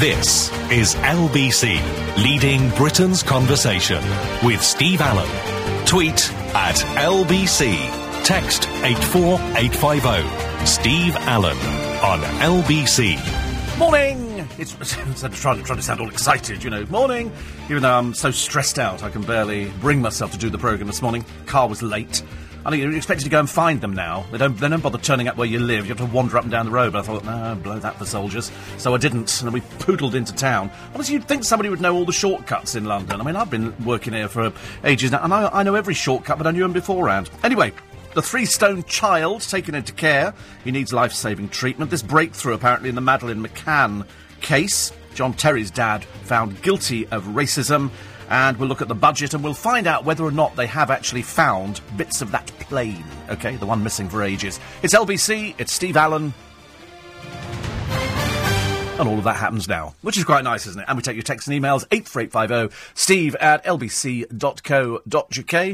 This is LBC, leading Britain's conversation with Steve Allen. Tweet at LBC. Text 84850. Steve Allen on LBC. Morning! It's, I'm trying, trying to sound all excited, you know. Morning! Even though I'm so stressed out, I can barely bring myself to do the programme this morning. Car was late. I think you're expected to go and find them now. They don't, they don't bother turning up where you live. You have to wander up and down the road. But I thought, no, blow that for soldiers. So I didn't, and then we poodled into town. Honestly, you'd think somebody would know all the shortcuts in London. I mean, I've been working here for ages now, and I, I know every shortcut, but I knew them beforehand. Anyway, the three stone child taken into care. He needs life saving treatment. This breakthrough, apparently, in the Madeleine McCann case. John Terry's dad found guilty of racism. And we'll look at the budget and we'll find out whether or not they have actually found bits of that plane. Okay, the one missing for ages. It's LBC, it's Steve Allen. And all of that happens now, which is quite nice, isn't it? And we take your texts and emails, 84850 steve at lbc.co.uk.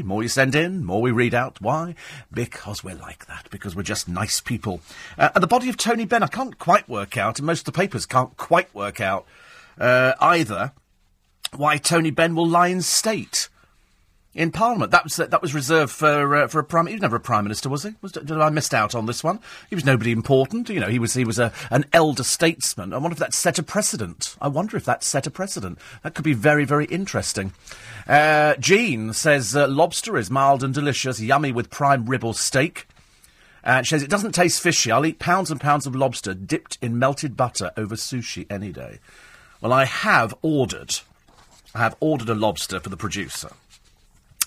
More you send in, more we read out. Why? Because we're like that, because we're just nice people. Uh, and the body of Tony Benn, I can't quite work out, and most of the papers can't quite work out uh, either, why Tony Benn will lie in state in Parliament. That was that was reserved for uh, for a prime. He was never a prime minister, was he? Was, did I missed out on this one? He was nobody important. You know, he was he was a an elder statesman. I wonder if that set a precedent. I wonder if that set a precedent. That could be very very interesting. Uh, Jean says uh, lobster is mild and delicious, yummy with prime rib or steak. And she says it doesn't taste fishy. I'll eat pounds and pounds of lobster dipped in melted butter over sushi any day. Well, I have ordered. I have ordered a lobster for the producer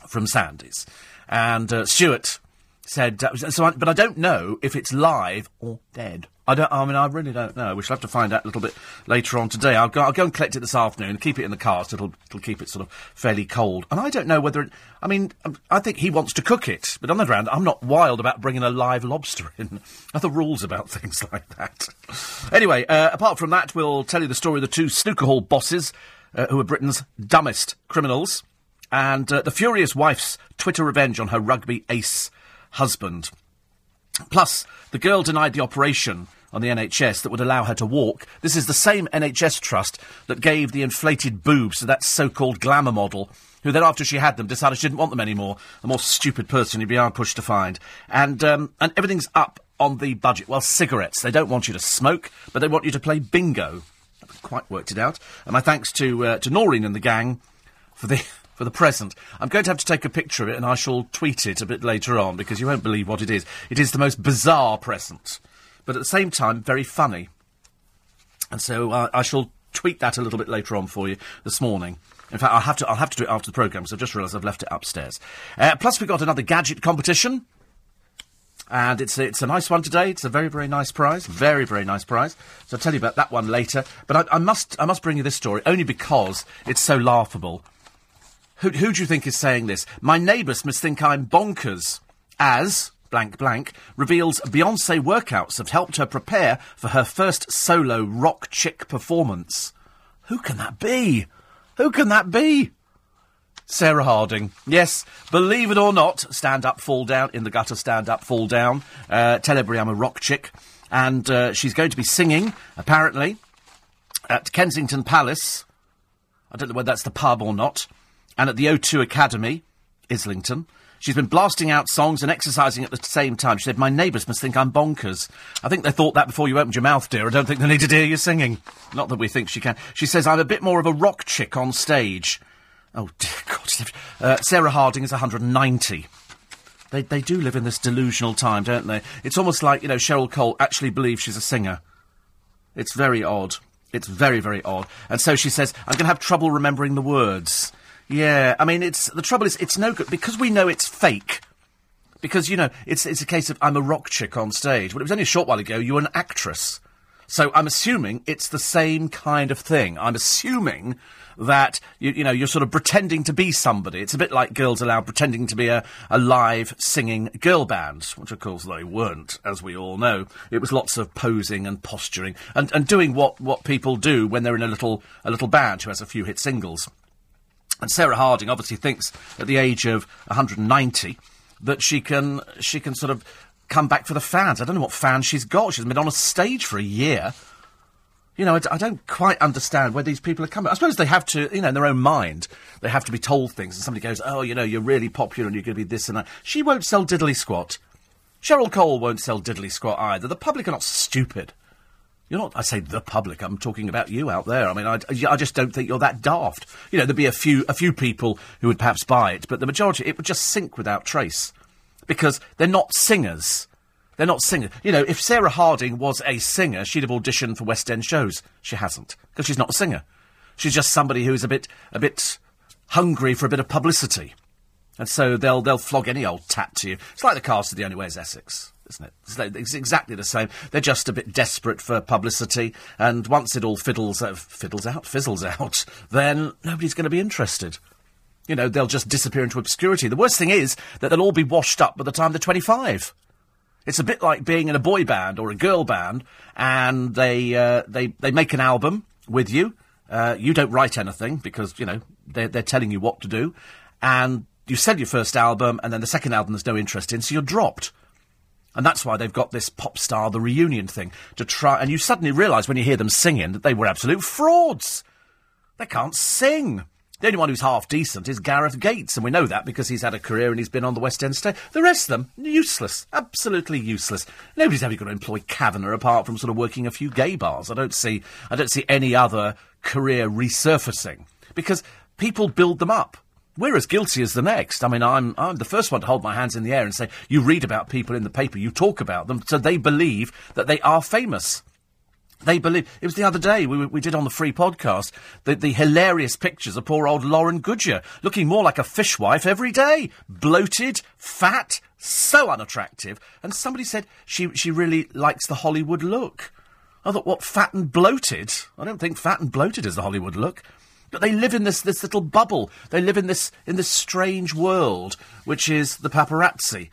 from Sandy's, and uh, Stuart said, uh, so I, but I don't know if it's live or dead. I don't. I mean, I really don't know. We shall have to find out a little bit later on today. I'll go. I'll go and collect it this afternoon. Keep it in the car. So it'll, it'll keep it sort of fairly cold. And I don't know whether. It, I mean, um, I think he wants to cook it, but on the hand, I'm not wild about bringing a live lobster in. Other rules about things like that. Anyway, uh, apart from that, we'll tell you the story of the two snooker hall bosses uh, who are Britain's dumbest criminals and uh, the furious wife's Twitter revenge on her rugby ace husband. Plus, the girl denied the operation on the NHS that would allow her to walk. This is the same NHS trust that gave the inflated boobs to that so called glamour model, who then, after she had them, decided she didn't want them anymore. The more stupid person you'd be hard pushed to find. And, um, and everything's up on the budget. Well, cigarettes. They don't want you to smoke, but they want you to play bingo. Quite worked it out. And my thanks to, uh, to Noreen and the gang for the for the present. I'm going to have to take a picture of it and I shall tweet it a bit later on because you won't believe what it is. It is the most bizarre present, but at the same time, very funny. And so uh, I shall tweet that a little bit later on for you this morning. In fact, I'll have to, I'll have to do it after the programme because I've just realised I've left it upstairs. Uh, plus, we've got another gadget competition. And it's a, it's a nice one today. It's a very, very nice prize. Very, very nice prize. So I'll tell you about that one later. But I, I must, I must bring you this story only because it's so laughable. Who, who do you think is saying this? My neighbours must think I'm bonkers. As, blank blank, reveals Beyonce workouts have helped her prepare for her first solo rock chick performance. Who can that be? Who can that be? Sarah Harding. Yes, believe it or not, stand up, fall down, in the gutter, stand up, fall down. Uh, tell everybody I'm a rock chick. And uh, she's going to be singing, apparently, at Kensington Palace. I don't know whether that's the pub or not and at the O2 Academy, Islington. She's been blasting out songs and exercising at the same time. She said, My neighbours must think I'm bonkers. I think they thought that before you opened your mouth, dear. I don't think they need to hear you singing. Not that we think she can. She says, I'm a bit more of a rock chick on stage. Oh, dear God. Uh, Sarah Harding is 190. They, they do live in this delusional time, don't they? It's almost like, you know, Cheryl Cole actually believes she's a singer. It's very odd. It's very, very odd. And so she says, I'm going to have trouble remembering the words. Yeah, I mean, it's the trouble is it's no good because we know it's fake. Because you know, it's it's a case of I'm a rock chick on stage, but it was only a short while ago you were an actress. So I'm assuming it's the same kind of thing. I'm assuming that you, you know you're sort of pretending to be somebody. It's a bit like Girls Aloud pretending to be a, a live singing girl band, which of course they weren't, as we all know. It was lots of posing and posturing and, and doing what, what people do when they're in a little a little band who has a few hit singles. And Sarah Harding obviously thinks at the age of 190 that she can she can sort of come back for the fans. I don't know what fans she's got. She's been on a stage for a year. You know, I, don't quite understand where these people are coming. I suppose they have to, you know, in their own mind, they have to be told things. And somebody goes, oh, you know, you're really popular and you're going to be this and that. She won't sell diddly squat. Cheryl Cole won't sell diddly squat either. The public are not stupid. You're not, I say the public, I'm talking about you out there. I mean, I, I just don't think you're that daft. You know, there'd be a few, a few people who would perhaps buy it, but the majority, it would just sink without trace. Because they're not singers. They're not singers. You know, if Sarah Harding was a singer, she'd have auditioned for West End shows. She hasn't, because she's not a singer. She's just somebody who's a bit, a bit hungry for a bit of publicity. And so they'll, they'll flog any old tat to you. It's like the cast of The Only Way is Essex, isn't it? It's, like, it's exactly the same. They're just a bit desperate for publicity, and once it all fiddles, uh, fiddles out, fizzles out, then nobody's going to be interested. You know, they'll just disappear into obscurity. The worst thing is that they'll all be washed up by the time they're 25. It's a bit like being in a boy band or a girl band, and they uh, they they make an album with you. Uh, you don't write anything because you know they're they're telling you what to do, and you sell your first album, and then the second album there's no interest in, so you're dropped. And that's why they've got this pop star, the reunion thing, to try. And you suddenly realise when you hear them singing that they were absolute frauds. They can't sing. The only one who's half decent is Gareth Gates, and we know that because he's had a career and he's been on the West End stage. The rest of them, useless. Absolutely useless. Nobody's ever going to employ Kavanagh apart from sort of working a few gay bars. I don't see, I don't see any other career resurfacing. Because people build them up. We're as guilty as the next. I mean, I'm, I'm the first one to hold my hands in the air and say, you read about people in the paper, you talk about them, so they believe that they are famous. They believe it was the other day we, we did on the free podcast the, the hilarious pictures of poor old Lauren Goodger looking more like a fishwife every day, bloated, fat, so unattractive. And somebody said she she really likes the Hollywood look. I thought, what fat and bloated? I don't think fat and bloated is the Hollywood look. But they live in this, this little bubble. They live in this in this strange world, which is the paparazzi.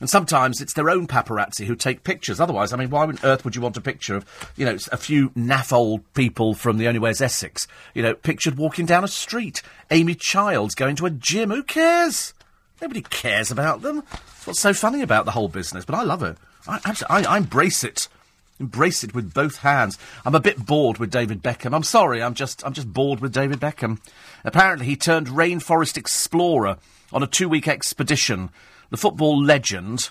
And sometimes it's their own paparazzi who take pictures. Otherwise, I mean, why on earth would you want a picture of, you know, a few naff old people from the Only Way is Essex, you know, pictured walking down a street? Amy Childs going to a gym? Who cares? Nobody cares about them. That's what's so funny about the whole business. But I love it. I, I, I embrace it. Embrace it with both hands. I'm a bit bored with David Beckham. I'm sorry, I'm just I'm just bored with David Beckham. Apparently he turned rainforest explorer on a two-week expedition the football legend,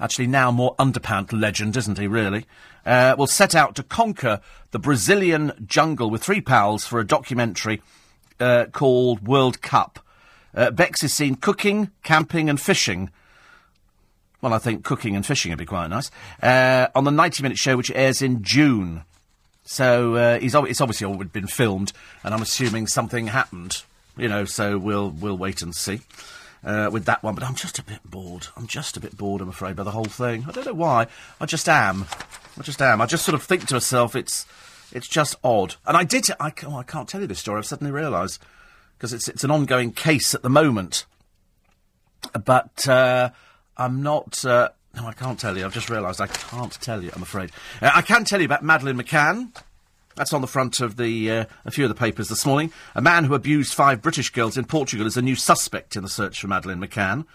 actually now more underpant legend, isn't he, really, uh, will set out to conquer the Brazilian jungle with three pals for a documentary uh, called World Cup. Uh, Becks is seen cooking, camping, and fishing. Well, I think cooking and fishing would be quite nice. Uh, on the 90 minute show, which airs in June. So uh, he's it's obviously all been filmed, and I'm assuming something happened. You know, so we'll we'll wait and see uh, with that one. But I'm just a bit bored. I'm just a bit bored, I'm afraid, by the whole thing. I don't know why. I just am. I just am. I just sort of think to myself, it's it's just odd. And I did. I, oh, I can't tell you this story. I've suddenly realised because it's it's an ongoing case at the moment. But uh, I'm not. Uh, no, I can't tell you. I've just realised I can't tell you. I'm afraid. Uh, I can tell you about Madeleine McCann. That's on the front of the uh, a few of the papers this morning. A man who abused five British girls in Portugal is a new suspect in the search for Madeleine McCann.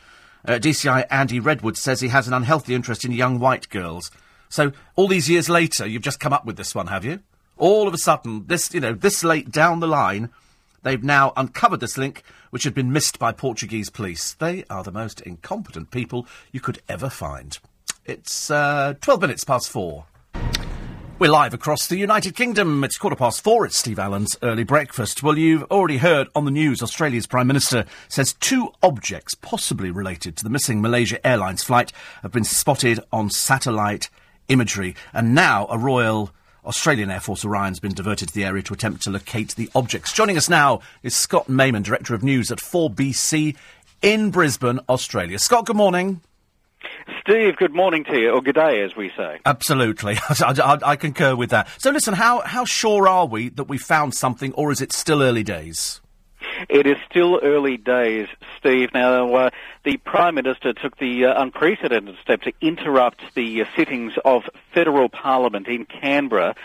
Uh, DCI Andy Redwood says he has an unhealthy interest in young white girls. So all these years later, you've just come up with this one, have you? All of a sudden, this you know, this late down the line, they've now uncovered this link, which had been missed by Portuguese police. They are the most incompetent people you could ever find. It's uh, twelve minutes past four. We're live across the United Kingdom. It's quarter past four. It's Steve Allen's early breakfast. Well, you've already heard on the news Australia's Prime Minister says two objects possibly related to the missing Malaysia Airlines flight have been spotted on satellite imagery. And now a Royal Australian Air Force Orion's been diverted to the area to attempt to locate the objects. Joining us now is Scott Mayman, Director of News at 4BC in Brisbane, Australia. Scott, good morning. Steve, good morning to you, or good day, as we say. Absolutely. I, I, I, concur with that. So, listen, how, how sure are we that we found something, or is it still early days? It is still early days, Steve. Now, uh, the Prime Minister took the uh, unprecedented step to interrupt the uh, sittings of federal parliament in Canberra.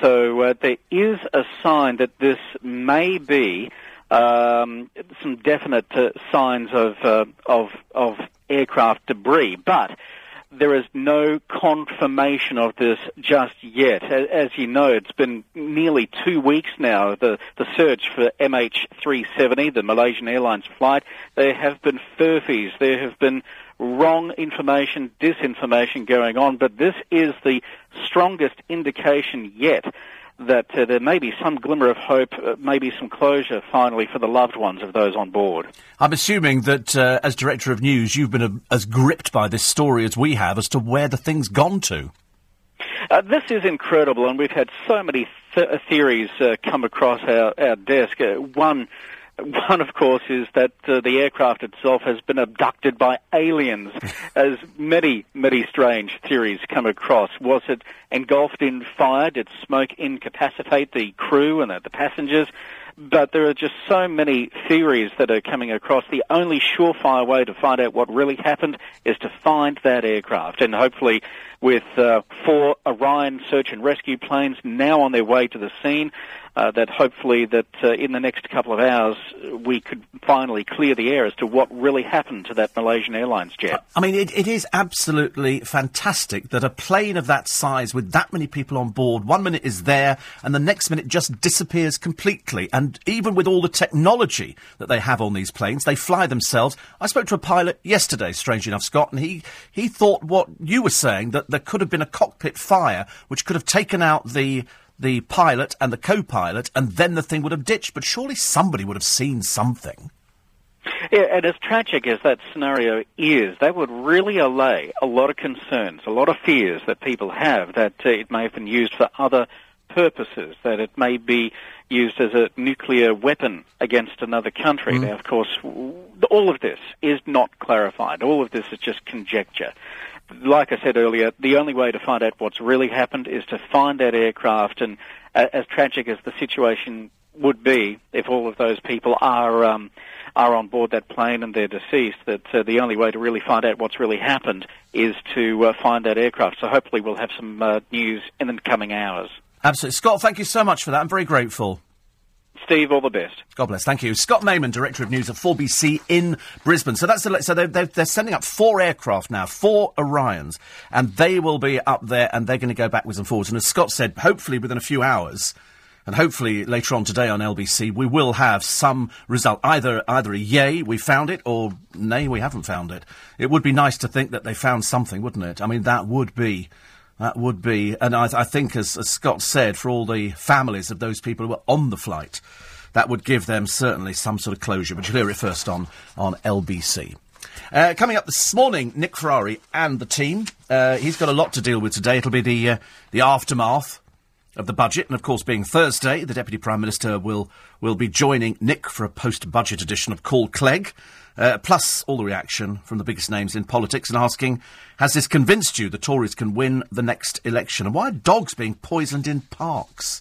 So uh, there is a sign that this may be um, some definite uh, signs of, uh, of, of aircraft debris. But there is no confirmation of this just yet. As, you know, it's been nearly two weeks now, the, the search for MH370, the Malaysian Airlines flight. There have been furphies, there have been wrong information, disinformation going on, but this is the strongest indication yet that uh, there may be some glimmer of hope, uh, maybe some closure finally for the loved ones of those on board. I'm assuming that uh, as director of news, you've been a, as gripped by this story as we have as to where the thing's gone to. Uh, this is incredible, and we've had so many th- uh, theories uh, come across our, our desk. one one, of course, is that uh, the aircraft itself has been abducted by aliens, as many, many strange theories come across. Was it engulfed in fire? Did smoke incapacitate the crew and the, the passengers? But there are just so many theories that are coming across. The only surefire way to find out what really happened is to find that aircraft. And hopefully, with uh, four Orion search and rescue planes now on their way to the scene, uh, that hopefully that uh, in the next couple of hours we could finally clear the air as to what really happened to that Malaysian Airlines jet. I mean, it, it is absolutely fantastic that a plane of that size with that many people on board, one minute is there and the next minute just disappears completely. And even with all the technology that they have on these planes, they fly themselves. I spoke to a pilot yesterday, strangely enough, Scott, and he, he thought what you were saying, that there could have been a cockpit fire which could have taken out the the pilot and the co-pilot, and then the thing would have ditched. But surely somebody would have seen something. Yeah, and as tragic as that scenario is, that would really allay a lot of concerns, a lot of fears that people have that uh, it may have been used for other purposes, that it may be used as a nuclear weapon against another country. Mm. Now, of course, all of this is not clarified. All of this is just conjecture like I said earlier, the only way to find out what's really happened is to find that aircraft. And uh, as tragic as the situation would be if all of those people are um, are on board that plane and they're deceased, that uh, the only way to really find out what's really happened is to uh, find that aircraft. So hopefully we'll have some uh, news in the coming hours. Absolutely, Scott. Thank you so much for that. I'm very grateful. Steve, all the best. God bless. Thank you. Scott Mayman, Director of News at 4BC in Brisbane. So that's the, so they're, they're, sending up four aircraft now, four Orions, and they will be up there and they're going to go backwards and forwards. And as Scott said, hopefully within a few hours, and hopefully later on today on LBC, we will have some result. Either either a yay, we found it, or nay, we haven't found it. It would be nice to think that they found something, wouldn't it? I mean, that would be. That would be, and I, I think, as, as Scott said, for all the families of those people who were on the flight, that would give them certainly some sort of closure. But you'll hear it first on, on LBC. Uh, coming up this morning, Nick Ferrari and the team. Uh, he's got a lot to deal with today. It'll be the uh, the aftermath of the budget, and of course, being Thursday, the Deputy Prime Minister will will be joining Nick for a post-budget edition of Call Clegg. Uh, plus, all the reaction from the biggest names in politics and asking, has this convinced you the Tories can win the next election? And why are dogs being poisoned in parks?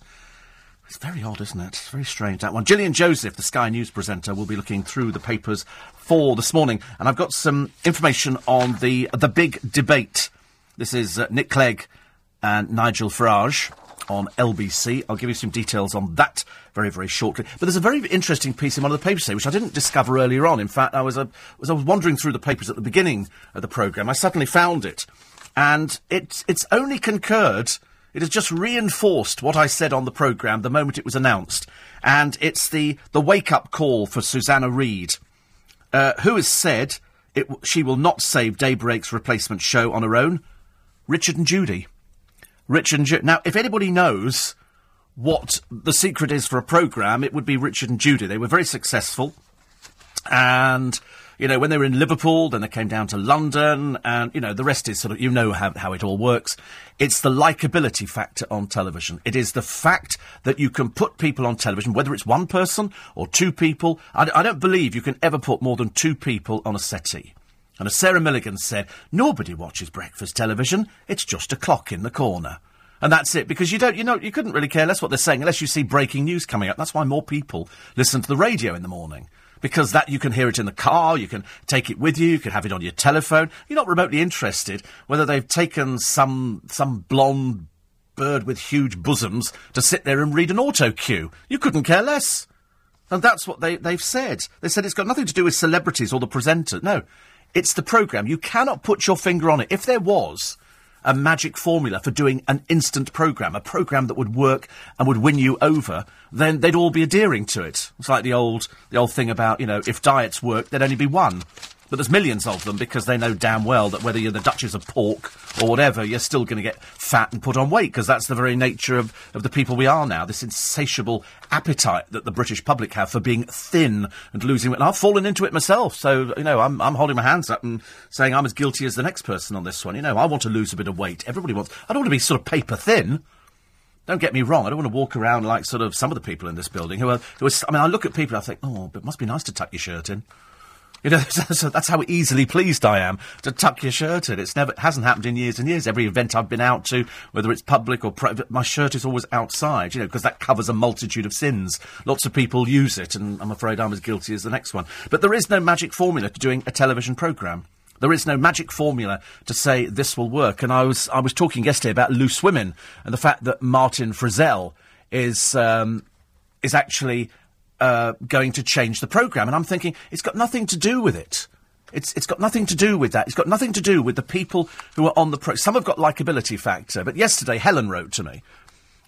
It's very odd, isn't it? It's very strange, that one. Gillian Joseph, the Sky News presenter, will be looking through the papers for this morning. And I've got some information on the, the big debate. This is uh, Nick Clegg and Nigel Farage on LBC. I'll give you some details on that very, very shortly. But there's a very interesting piece in one of the papers today, which I didn't discover earlier on. In fact, I was, uh, was, I was wandering through the papers at the beginning of the programme. I suddenly found it. And it, it's only concurred it has just reinforced what I said on the programme the moment it was announced. And it's the, the wake up call for Susanna Reid, uh, who has said it, she will not save Daybreak's replacement show on her own. Richard and Judy. Richard and Judy. Now, if anybody knows what the secret is for a programme, it would be Richard and Judy. They were very successful. And you know, when they were in Liverpool, then they came down to London, and, you know, the rest is sort of, you know how, how it all works. It's the likability factor on television. It is the fact that you can put people on television, whether it's one person or two people. I, I don't believe you can ever put more than two people on a settee. And as Sarah Millican said, nobody watches breakfast television. It's just a clock in the corner. And that's it, because you don't, you know, you couldn't really care less what they're saying unless you see breaking news coming up. That's why more people listen to the radio in the morning because that you can hear it in the car, you can take it with you, you can have it on your telephone. You're not remotely interested whether they've taken some some blonde bird with huge bosoms to sit there and read an auto cue. You couldn't care less. And that's what they, they've said. They said it's got nothing to do with celebrities or the presenter. No. It's the programme. You cannot put your finger on it. If there was a magic formula for doing an instant programme, a programme that would work and would win you over, then they'd all be adhering to it. It's like the old, the old thing about, you know, if diets work, there'd only be one. But there's millions of them because they know damn well that whether you're the Duchess of Pork or whatever, you're still going to get fat and put on weight because that's the very nature of, of the people we are now. This insatiable appetite that the British public have for being thin and losing weight. And I've fallen into it myself. So, you know, I'm, I'm holding my hands up and saying I'm as guilty as the next person on this one. You know, I want to lose a bit of weight. Everybody wants. I don't want to be sort of paper thin. Don't get me wrong. I don't want to walk around like sort of some of the people in this building who are. Who are I mean, I look at people. I think, oh, but it must be nice to tuck your shirt in. You know, that's, that's how easily pleased I am to tuck your shirt in. It's never it hasn't happened in years and years. Every event I've been out to, whether it's public or private, my shirt is always outside. You know, because that covers a multitude of sins. Lots of people use it, and I'm afraid I'm as guilty as the next one. But there is no magic formula to doing a television programme. There is no magic formula to say this will work. And I was I was talking yesterday about loose women and the fact that Martin Frizell is um, is actually uh, going to change the programme. And I'm thinking, it's got nothing to do with it. It's, it's got nothing to do with that. It's got nothing to do with the people who are on the pro. Some have got likability factor, but yesterday Helen wrote to me.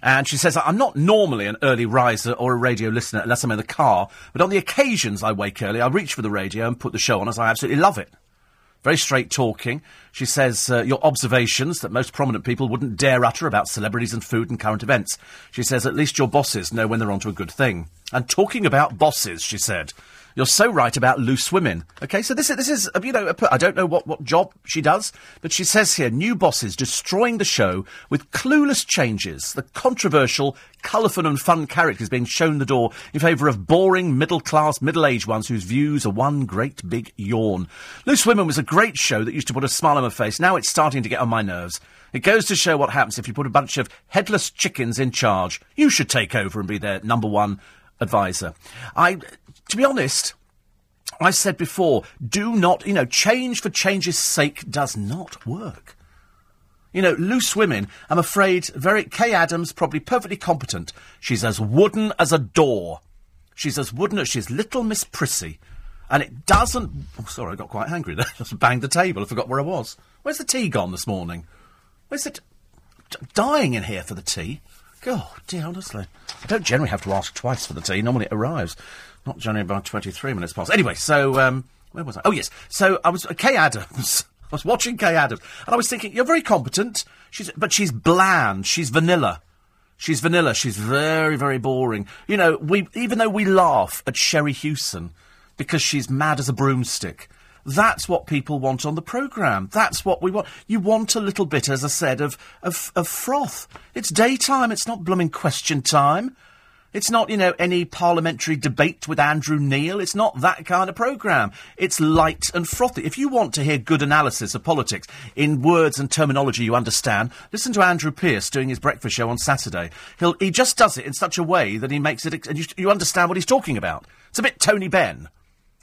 And she says, I'm not normally an early riser or a radio listener unless I'm in the car, but on the occasions I wake early, I reach for the radio and put the show on as I absolutely love it. Very straight talking. She says uh, your observations that most prominent people wouldn't dare utter about celebrities and food and current events. She says at least your bosses know when they're onto a good thing. And talking about bosses, she said, you're so right about loose women. Okay, so this is, this is uh, you know, I don't know what, what job she does, but she says here, new bosses destroying the show with clueless changes. The controversial, colourful and fun characters being shown the door in favour of boring, middle-class, middle-aged ones whose views are one great big yawn. Loose Women was a great show that used to put a smile on my face. Now it's starting to get on my nerves. It goes to show what happens if you put a bunch of headless chickens in charge. You should take over and be their number one advisor. I, to be honest, I said before, do not, you know, change for change's sake does not work. You know, loose women, I'm afraid, very, Kaye Adams, probably perfectly competent. She's as wooden as a door. She's as wooden as she's little Miss Prissy. And it doesn't. Oh, sorry, I got quite angry there. Just banged the table. I forgot where I was. Where's the tea gone this morning? Where's it? Dying in here for the tea. God, dear, honestly. I don't generally have to ask twice for the tea. Normally it arrives. Not generally about 23 minutes past. Anyway, so, um, where was I? Oh, yes. So I was, uh, Kaye Adams. I was watching Kaye Adams. And I was thinking, you're very competent. She's, but she's bland. She's vanilla. She's vanilla. She's very, very boring. You know, we, even though we laugh at Sherrie Hewson because she's mad as a broomstick, that's what people want on the programme. That's what we want. You want a little bit, as I said, of, of, of froth. It's daytime. It's not blooming question time. It's not, you know, any parliamentary debate with Andrew Neil. It's not that kind of programme. It's light and frothy. If you want to hear good analysis of politics in words and terminology you understand, listen to Andrew Pierce doing his breakfast show on Saturday. He'll, he just does it in such a way that he makes it, and you, you understand what he's talking about. It's a bit Tony Benn.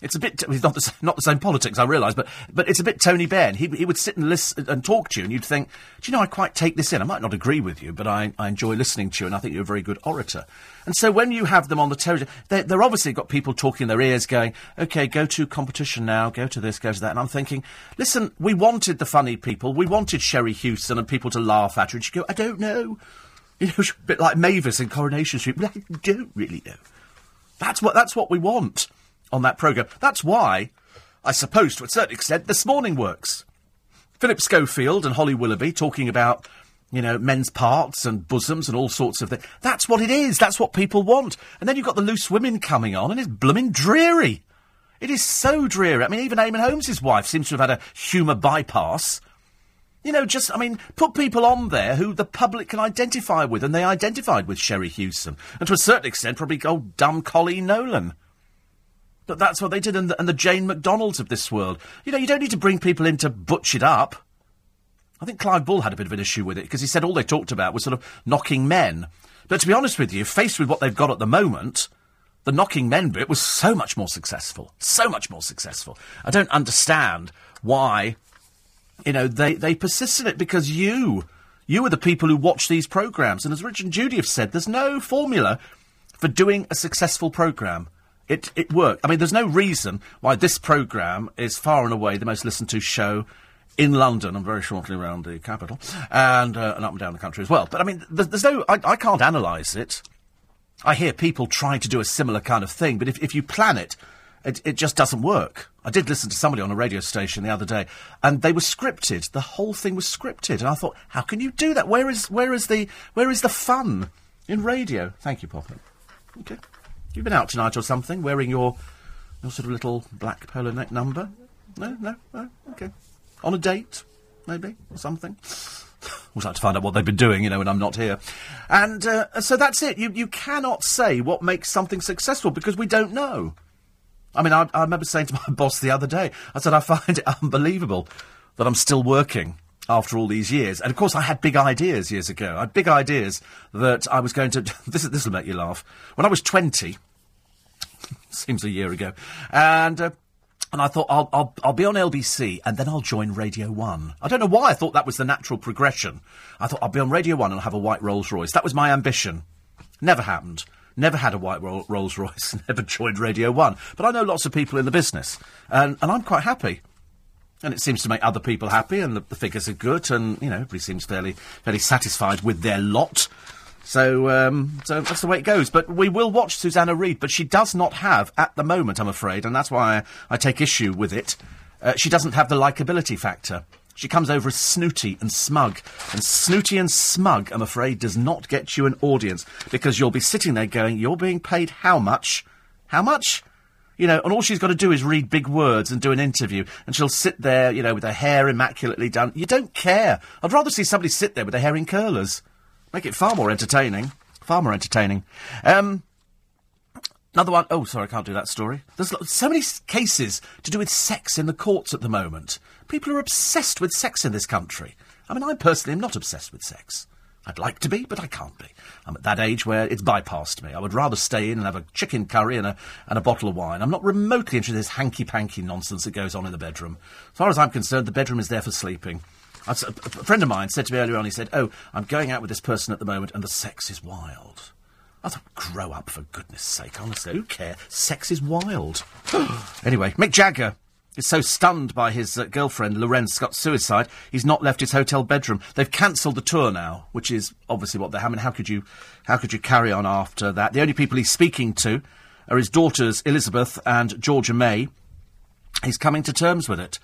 It's a bit. He's not the, not the same politics, I realise, but but it's a bit Tony Benn. He he would sit and listen and talk to you, and you'd think, do you know, I quite take this in. I might not agree with you, but I, I enjoy listening to you, and I think you're a very good orator. And so when you have them on the television, they, they're obviously got people talking in their ears, going, okay, go to competition now, go to this, go to that, and I'm thinking, listen, we wanted the funny people, we wanted Sherrie Hewson and people to laugh at her, and she'd go, I don't know, you know, a bit like Mavis in Coronation Street, I don't really know. That's what that's what we want on that programme. That's why, I suppose, to a certain extent, this morning works. Philip Schofield and Holly Willoughby talking about, you know, men's parts and bosoms and all sorts of things. That's what it is. That's what people want. And then you've got the loose women coming on, and it's blooming dreary. It is so dreary. I mean, even Eamonn Holmes' wife seems to have had a humour bypass. You know, just, I mean, put people on there who the public can identify with, and they identified with Sherrie Hewson. And to a certain extent, probably old dumb Coleen Nolan. But that's what they did, and the, and the Jane McDonalds of this world. You know, you don't need to bring people in to butch it up. I think Clive Bull had a bit of an issue with it because he said all they talked about was sort of knocking men. But to be honest with you, faced with what they've got at the moment, the knocking men bit was so much more successful. So much more successful. I don't understand why, you know, they, they persist in it because you, you are the people who watch these programmes. And as Rich and Judy have said, there's no formula for doing a successful programme. It, it worked. I mean, there's no reason why this programme is far and away the most listened to show in London and very shortly around the capital and, uh, and up and down the country as well. But I mean, there's, there's no, I, I can't analyse it. I hear people try to do a similar kind of thing, but if, if you plan it, it, it just doesn't work. I did listen to somebody on a radio station the other day, and they were scripted. The whole thing was scripted, and I thought, how can you do that? Where is where is the where is the fun in radio? Thank you, Poppy. Okay, you've been out tonight or something, wearing your your sort of little black polo neck number? No, no, no. Okay, on a date, maybe or something. Always like to find out what they've been doing, you know, when I'm not here. And uh, so that's it. You you cannot say what makes something successful because we don't know. I mean, I, I remember saying to my boss the other day, I said, I find it unbelievable that I'm still working after all these years. And of course, I had big ideas years ago. I had big ideas that I was going to. This this will make you laugh. When I was twenty, seems a year ago, and. Uh, and I thought I'll, I'll I'll be on LBC and then I'll join Radio One. I don't know why I thought that was the natural progression. I thought I'll be on Radio One and I'll have a white Rolls Royce. That was my ambition. Never happened. Never had a white Rolls Royce. Never joined Radio One. But I know lots of people in the business, and and I'm quite happy. And it seems to make other people happy, and the, the figures are good, and you know everybody seems fairly fairly satisfied with their lot. So, um, so that's the way it goes. But we will watch Susanna Reid, but she does not have, at the moment, I'm afraid, and that's why I, I take issue with it. Uh, she doesn't have the likability factor. She comes over as snooty and smug. And snooty and smug, I'm afraid, does not get you an audience because you'll be sitting there going, You're being paid how much? How much? You know, and all she's got to do is read big words and do an interview, and she'll sit there, you know, with her hair immaculately done. You don't care. I'd rather see somebody sit there with their hair in curlers. Make it far more entertaining. Far more entertaining. Um, another one. Oh, sorry, I can't do that story. There's so many cases to do with sex in the courts at the moment. People are obsessed with sex in this country. I mean, I personally am not obsessed with sex. I'd like to be, but I can't be. I'm at that age where it's bypassed me. I would rather stay in and have a chicken curry and a, and a bottle of wine. I'm not remotely interested in this hanky panky nonsense that goes on in the bedroom. As far as I'm concerned, the bedroom is there for sleeping. A friend of mine said to me earlier on, he said, Oh, I'm going out with this person at the moment and the sex is wild. I thought, grow up for goodness sake, honestly. Who cares? Sex is wild. anyway, Mick Jagger is so stunned by his uh, girlfriend, L'Wren Scott's suicide, he's not left his hotel bedroom. They've cancelled the tour now, which is obviously what they're having. How could you, how could you carry on after that? The only people he's speaking to are his daughters, Elizabeth and Georgia May. He's coming to terms with it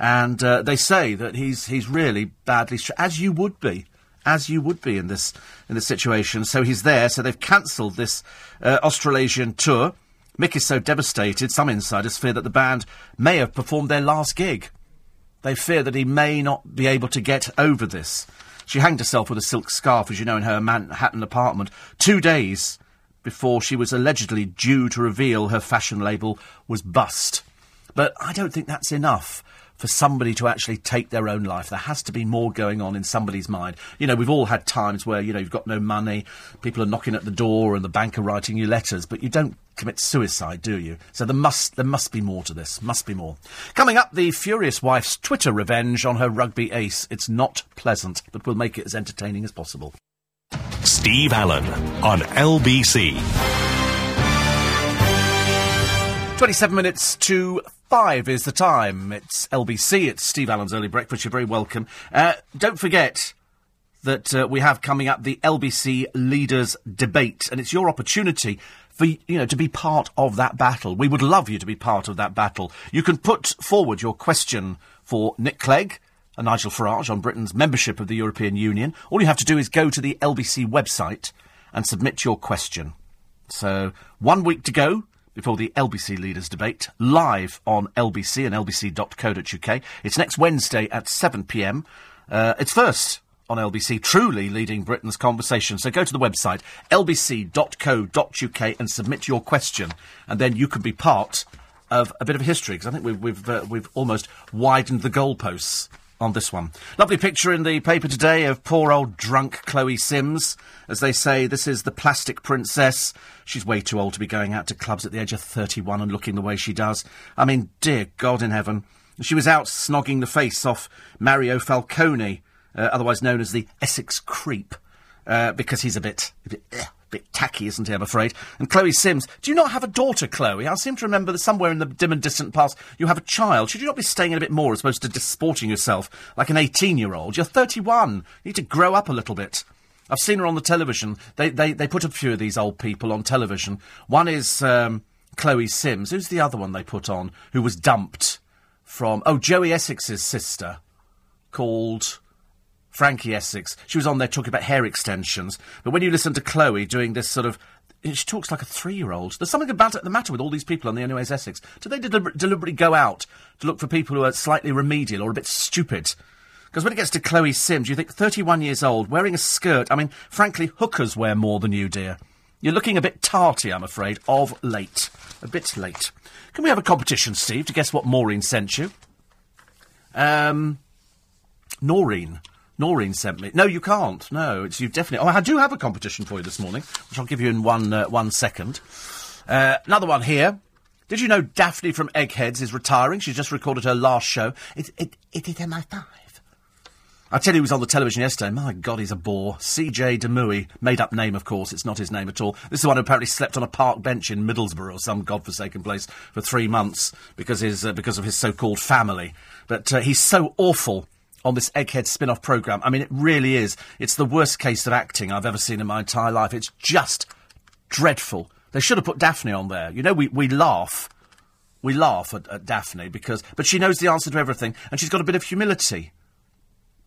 and uh, they say that he's he's really badly str- as you would be as you would be in this in this situation so he's there so they've cancelled this uh, australasian tour mick is so devastated some insiders fear that the band may have performed their last gig. They fear that he may not be able to get over this. She hanged herself with a silk scarf as you know in her manhattan apartment two days before she was allegedly due to reveal her fashion label was bust. But i don't think that's enough for somebody to actually take their own life. There has to be more going on in somebody's mind. You know, we've all had times where, you know, you've got no money, people are knocking at the door and the bank are writing you letters, but you don't commit suicide, do you? So there must there must be more to this. Must be more. Coming up, the furious wife's Twitter revenge on her rugby ace. It's not pleasant, but we'll make it as entertaining as possible. Steve Allen on LBC. 27 minutes to five is the time. It's LBC, it's Steve Allen's Early Breakfast. You're very welcome. Uh, don't forget that uh, we have coming up the LBC Leaders Debate, and it's your opportunity for you know to be part of that battle. We would love you to be part of that battle. You can put forward your question for Nick Clegg and Nigel Farage on Britain's membership of the European Union. All you have to do is go to the LBC website and submit your question. So one week to go before the LBC Leaders Debate, live on LBC and lbc.co.uk. It's next Wednesday at 7pm. Uh, it's first on LBC, truly leading Britain's conversation. So go to the website, lbc.co.uk, and submit your question, and then you can be part of a bit of history, because I think we've, we've, uh, we've almost widened the goalposts on this one. Lovely picture in the paper today of poor old drunk Chloe Sims. As they say, this is the plastic princess. She's way too old to be going out to clubs at the age of 31 and looking the way she does. I mean, dear God in heaven. She was out snogging the face off Mario Falcone, uh, otherwise known as the Essex Creep, uh, because he's a bit, a bit Bit tacky, isn't he, I'm afraid? And Chloe Sims. Do you not have a daughter, Chloe? I seem to remember that somewhere in the dim and distant past you have a child. Should you not be staying in a bit more as opposed to disporting yourself like an 18 year old? You're 31. You need to grow up a little bit. I've seen her on the television. They, they, they put a few of these old people on television. One is um, Chloe Sims. Who's the other one they put on who was dumped from. Oh, Joey Essex's sister called. Frankie Essex. She was on there talking about hair extensions. But when you listen to Chloe doing this sort of. She talks like a three year old. There's something about it, the matter with all these people on the Anyways Essex. Do they deliber- deliberately go out to look for people who are slightly remedial or a bit stupid? Because when it gets to Chloe Sims, you think 31 years old, wearing a skirt. I mean, frankly, hookers wear more than you, dear. You're looking a bit tarty, I'm afraid, of late. A bit late. Can we have a competition, Steve, to guess what Maureen sent you? Um, Noreen. Noreen sent me. No, you can't. No, it's you definitely. Oh, I do have a competition for you this morning, which I'll give you in one uh, one second. Uh, another one here. Did you know Daphne from Eggheads is retiring? She's just recorded her last show. It it it is MI5. I tell you, he was on the television yesterday. My God, he's a bore. C.J. de Mooi, made up name, of course. It's not his name at all. This is one who apparently slept on a park bench in Middlesbrough or some godforsaken place for three months because his uh, because of his so-called family. But uh, he's so awful on this Egghead spin-off program. I mean, it really is. It's the worst case of acting I've ever seen in my entire life. It's just dreadful. They should have put Daphne on there. You know, we, we laugh. We laugh at, at Daphne because, but she knows the answer to everything, and she's got a bit of humility.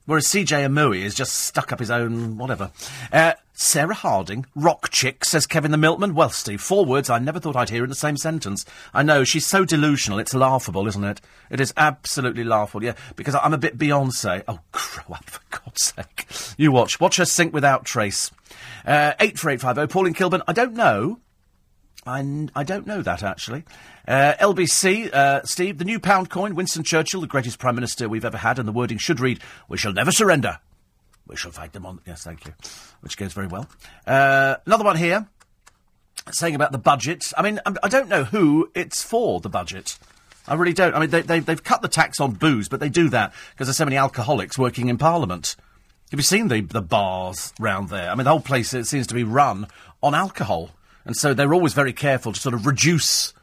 Whereas CJ de Mooi is just stuck up his own whatever. Uh, Sarah Harding, rock chick, says Kevin the Milkman. Well, Steve, four words I never thought I'd hear in the same sentence. I know, she's so delusional, it's laughable, isn't it? It is absolutely laughable, yeah, because I'm a bit Beyonce. Oh, grow up, for God's sake. You watch. Watch her sink without trace. Uh, 84850, Pauline Kilburn, I don't know. I, I don't know that, actually. Uh, LBC, uh, Steve, the new pound coin, Winston Churchill, the greatest Prime Minister we've ever had, and the wording should read, We shall never surrender. We shall fight them on. Yes, thank you. Which goes very well. Uh, another one here, saying about the budget. I mean, I, don't know who it's for, the budget. I really don't. I mean, they, they, they've cut the tax on booze, but they do that because there's so many alcoholics working in Parliament. Have you seen the, the bars round there? I mean, the whole place seems to be run on alcohol. And so they're always very careful to sort of reduce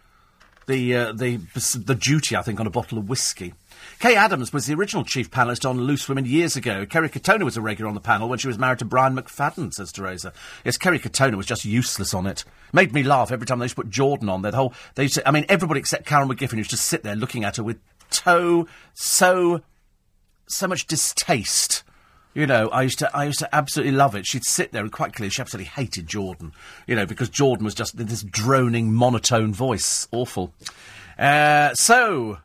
the, uh, the, the duty, I think, on a bottle of whiskey. Kaye Adams was the original chief panellist on Loose Women years ago. Kerry Katona was a regular on the panel when she was married to Brian McFadden, says Teresa. Yes, Kerry Katona was just useless on it. Made me laugh every time they used to put Jordan on there. The whole, they to, I mean, everybody except Karen McGiffin used to sit there looking at her with so, so, so much distaste. You know, I used to, I used to absolutely love it. She'd sit there and quite clearly she absolutely hated Jordan. You know, because Jordan was just this droning, monotone voice. Awful. Uh, so,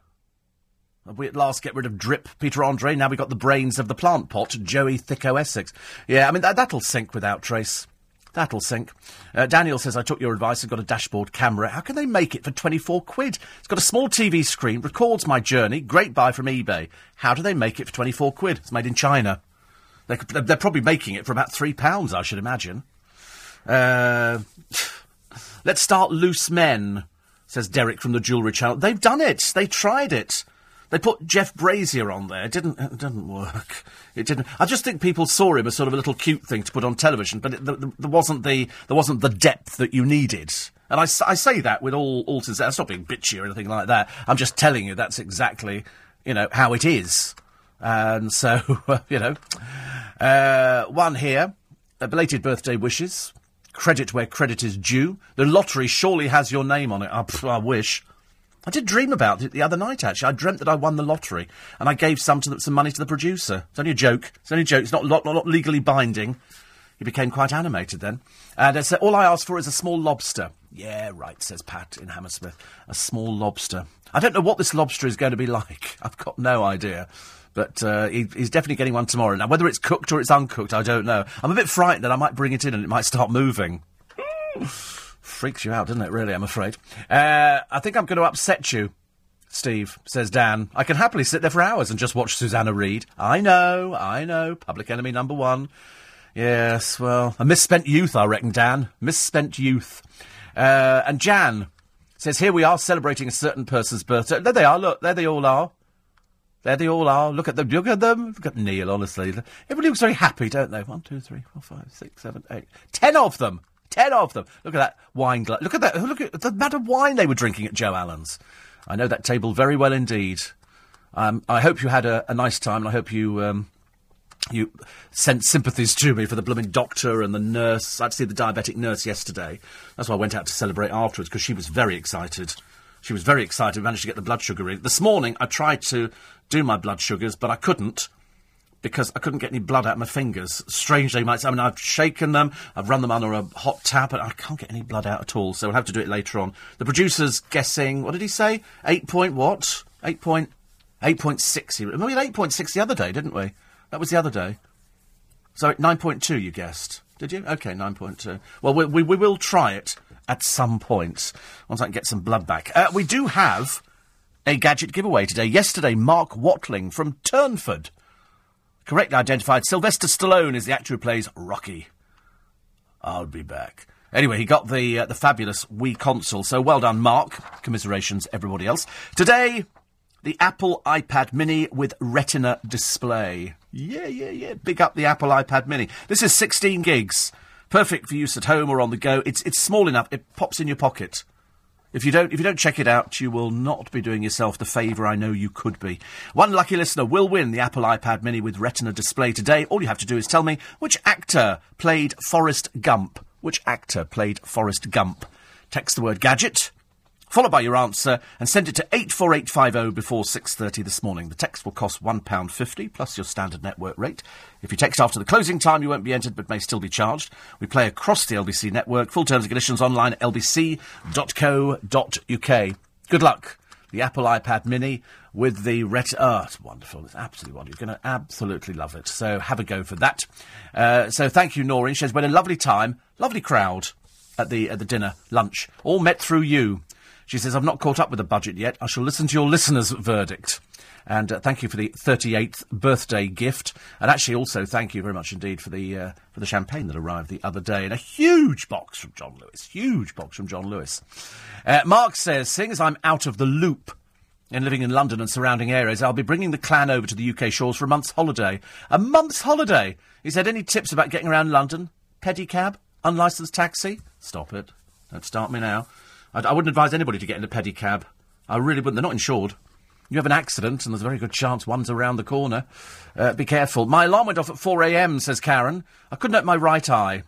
we at last get rid of Drip Peter Andre. Now we've got the brains of the plant pot, Joey Thicko Essex. Yeah, I mean, that, that'll sink without trace. That'll sink. Uh, Daniel says, I took your advice and got a dashboard camera. How can they make it for 24 quid? It's got a small TV screen, records my journey. Great buy from eBay. How do they make it for 24 quid? It's made in China. They're, they're probably making it for about three pounds, I should imagine. Uh, let's start Loose Men, says Derek from the Jewellery Channel. They've done it. They tried it. They put Jeff Brazier on there. It didn't. It didn't work. It didn't. I just think people saw him as sort of a little cute thing to put on television, but it, the, the, there wasn't the there wasn't the depth that you needed. And I, I say that with all all sincerity. It's not being bitchy or anything like that. I'm just telling you that's exactly you know how it is. And so you know, uh, one here. Belated birthday wishes. Credit where credit is due. The lottery surely has your name on it. I, I wish. I did dream about it the other night, actually. I dreamt that I won the lottery, and I gave some to the, some money to the producer. It's only a joke. It's only a joke. It's not, not, not legally binding. He became quite animated then. And uh, so all I asked for is a small lobster. Yeah, right, says Pat in Hammersmith. A small lobster. I don't know what this lobster is going to be like. I've got no idea. But uh, he, he's definitely getting one tomorrow. Now, whether it's cooked or it's uncooked, I don't know. I'm a bit frightened that I might bring it in and it might start moving. Freaks you out, doesn't it, really, I'm afraid. Uh, I think I'm going to upset you, Steve, says Dan. I can happily sit there for hours and just watch Susanna Reid. I know, I know, public enemy number one. Yes, well, a misspent youth, I reckon, Dan. Misspent youth. Uh, and Jan says, here we are celebrating a certain person's birthday. There they are, look, there they all are. There they all are. Look at them. Look at them. Look at Neil, honestly. Everybody looks very happy, don't they? One, two, three, four, five, six, seven, eight. Ten of them. ten of them. Look at that wine glass. Look at that. Look at the amount of wine they were drinking at Joe Allen's. I know that table very well indeed. Um, I hope you had a, a nice time, and I hope you um, you sent sympathies to me for the blooming doctor and the nurse. I had to see the diabetic nurse yesterday. That's why I went out to celebrate afterwards because she was very excited. She was very excited. Managed to get the blood sugar in. This morning I tried to do my blood sugars, but I couldn't because I couldn't get any blood out of my fingers. Strangely, you might say. I mean, I've shaken them, I've run them under a hot tap, and I can't get any blood out at all. So we'll have to do it later on. The producer's guessing. What did he say? Eight point what? Eight point. Eight point six. We had eight point six the other day, didn't we? That was the other day. So 9.2 you guessed. Did you? Okay, 9.2. Well, we, we, we will try it at some point once I can get some blood back. Uh, we do have a gadget giveaway today. Yesterday, Mark Watling from Turnford correctly identified Sylvester Stallone as the actor who plays Rocky. I'll be back. Anyway, he got the uh, the fabulous Wii console, so well done, Mark. Commiserations, everybody else. Today, the Apple iPad Mini with Retina display. Yeah, yeah, yeah. Big up the Apple iPad Mini. This is 16 gigs. Perfect for use at home or on the go. It's it's small enough. It pops in your pocket. If you don't if you don't check it out, you will not be doing yourself the favour I know you could be. One lucky listener will win the Apple iPad Mini with Retina display today. All you have to do is tell me which actor played Forrest Gump. Which actor played Forrest Gump? Text the word gadget followed by your answer, and send it to 84850 before 6.30 this morning. The text will cost £1.50 plus your standard network rate. If you text after the closing time, you won't be entered but may still be charged. We play across the LBC network. Full terms and conditions online at lbc.co.uk. Good luck. The Apple iPad Mini with the ret. Oh, it's wonderful. It's absolutely wonderful. You're going to absolutely love it. So have a go for that. Uh, so thank you, Noreen. She has been a lovely time, lovely crowd at the at the dinner lunch, all met through you. She says, I've not caught up with the budget yet. I shall listen to your listeners' verdict. And uh, thank you for the 38th birthday gift. And actually, also, thank you very much indeed for the, uh, for the champagne that arrived the other day in a huge box from John Lewis. Huge box from John Lewis. Uh, Mark says, seeing as I'm out of the loop and living in London and surrounding areas, I'll be bringing the clan over to the UK shores for a month's holiday. A month's holiday! He said, any tips about getting around London? Pedicab? Unlicensed taxi? Stop it. Don't start me now. I, I wouldn't advise anybody to get in a pedicab. I really wouldn't. They're not insured. You have an accident, and there's a very good chance one's around the corner. Uh, be careful. My alarm went off at 4 a.m., says Karen. I couldn't open my right eye.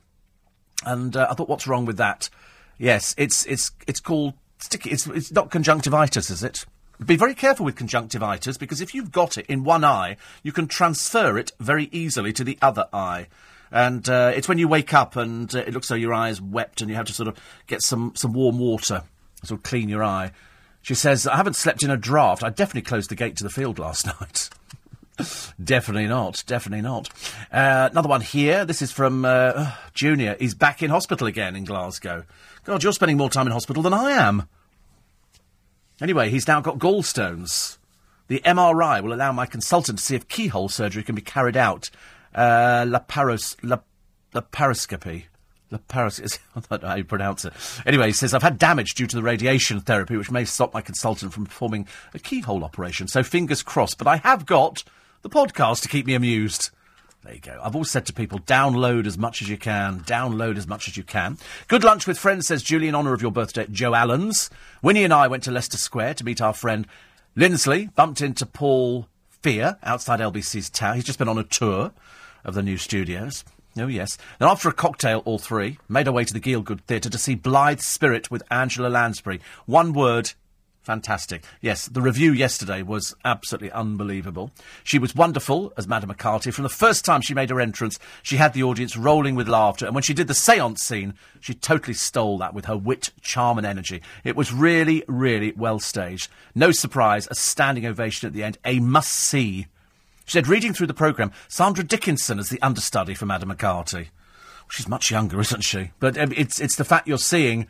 And uh, I thought, what's wrong with that? Yes, it's, it's, it's called sticky. It's, it's not conjunctivitis, is it? Be very careful with conjunctivitis because if you've got it in one eye, you can transfer it very easily to the other eye and uh, it's when you wake up and uh, it looks like your eyes wept and you have to sort of get some, some warm water, sort of clean your eye. She says, I haven't slept in a draft. I definitely closed the gate to the field last night. definitely not. Definitely not. Uh, another one here. This is from uh, Junior. He's back in hospital again in Glasgow. God, you're spending more time in hospital than I am. Anyway, he's now got gallstones. The MRI will allow my consultant to see if keyhole surgery can be carried out uh, laparos, la, laparoscopy. Laparos, I don't know how you pronounce it. Anyway, he says, I've had damage due to the radiation therapy, which may stop my consultant from performing a keyhole operation. So fingers crossed. But I have got the podcast to keep me amused. There you go. I've always said to people, download as much as you can. Download as much as you can. Good lunch with friends, says Julie, in honour of your birthday at Joe Allen's. Winnie and I went to Leicester Square to meet our friend Lindsley. Bumped into Paul Fear outside LBC's tower. He's just been on a tour of the new studios. Oh, yes. Then, after a cocktail, all three made our way to the Gielgud Theatre to see Blithe Spirit with Angela Lansbury. One word Fantastic. Yes, the review yesterday was absolutely unbelievable. She was wonderful as Madame Arcati. From the first time she made her entrance, she had the audience rolling with laughter. And when she did the seance scene, she totally stole that with her wit, charm, and energy. It was really, really well staged. No surprise, a standing ovation at the end. A must see she said, reading through the programme, Sandra Dickinson as the understudy for Madame Arcati. She's much younger, isn't she? But um, it's it's the fact you're seeing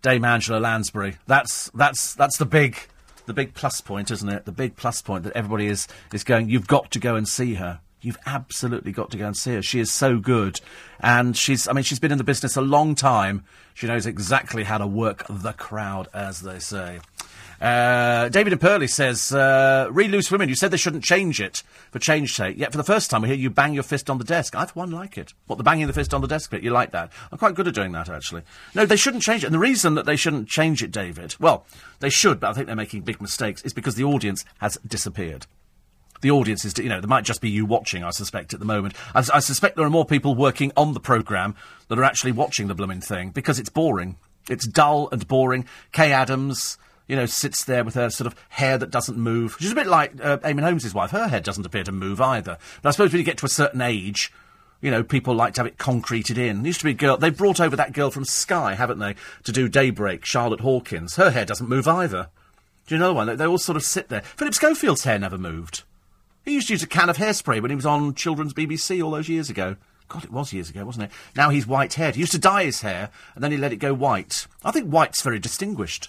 Dame Angela Lansbury. That's that's that's the big the big plus point, isn't it? The big plus point that everybody is is going. You've got to go and see her. You've absolutely got to go and see her. She is so good. And she's, I mean, she's been in the business a long time. She knows exactly how to work the crowd, as they say. Uh, David and Pearlie says, uh, re loose women, you said they shouldn't change it for change sake, yet for the first time we hear you bang your fist on the desk. I've one, like it. What, the banging the fist on the desk bit? You like that? I'm quite good at doing that, actually. No, they shouldn't change it. And the reason that they shouldn't change it, David, well, they should, but I think they're making big mistakes, is because the audience has disappeared the audience is, you know, there might just be you watching, I suspect, at the moment. I, I suspect there are more people working on the programme that are actually watching the blooming thing because it's boring. It's dull and boring. Kaye Adams, you know, sits there with her sort of hair that doesn't move. She's a bit like uh, Eamonn Holmes' wife. Her hair doesn't appear to move either. But I suppose when you get to a certain age, you know, people like to have it concreted in. Used to be a girl, they brought over that girl from Sky, haven't they, to do Daybreak, Charlotte Hawkins. Her hair doesn't move either. Do you know the one? They, they all sort of sit there. Philip Schofield's hair never moved. He used to use a can of hairspray when he was on children's BBC all those years ago. God, it was years ago, wasn't it? Now he's white haired. He used to dye his hair and then he let it go white. I think white's very distinguished.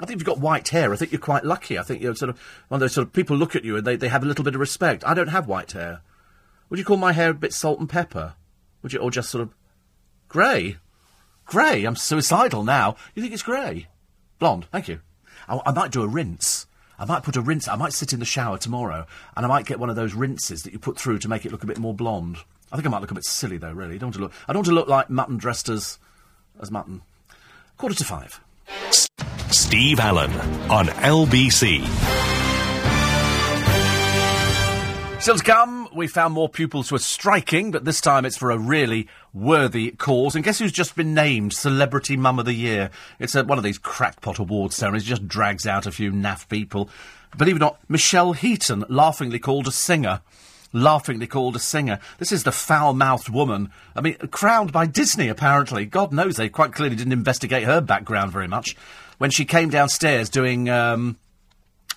I think if you've got white hair, I think you're quite lucky. I think you're sort of one of those sort of people look at you and they, they have a little bit of respect. I don't have white hair. Would you call my hair a bit salt and pepper? Would you, or just sort of grey? Grey? I'm suicidal now. You think it's grey? Blonde? Thank you. I, I might do a rinse. I might put a rinse. I might sit in the shower tomorrow, and I might get one of those rinses that you put through to make it look a bit more blonde. I think I might look a bit silly though. Really, I don't want to look. I don't want to look like mutton dressed as as mutton. Quarter to five. Steve Allen on LBC. Still to come, we found more pupils who are striking, but this time it's for a really worthy cause. And guess who's just been named Celebrity Mum of the Year? It's a, one of these crackpot award ceremonies, just drags out a few naff people. Believe it or not, Michelle Heaton, laughingly called a singer. Laughingly called a singer. This is the foul mouthed woman. I mean, crowned by Disney, apparently. God knows they quite clearly didn't investigate her background very much. When she came downstairs doing. Um,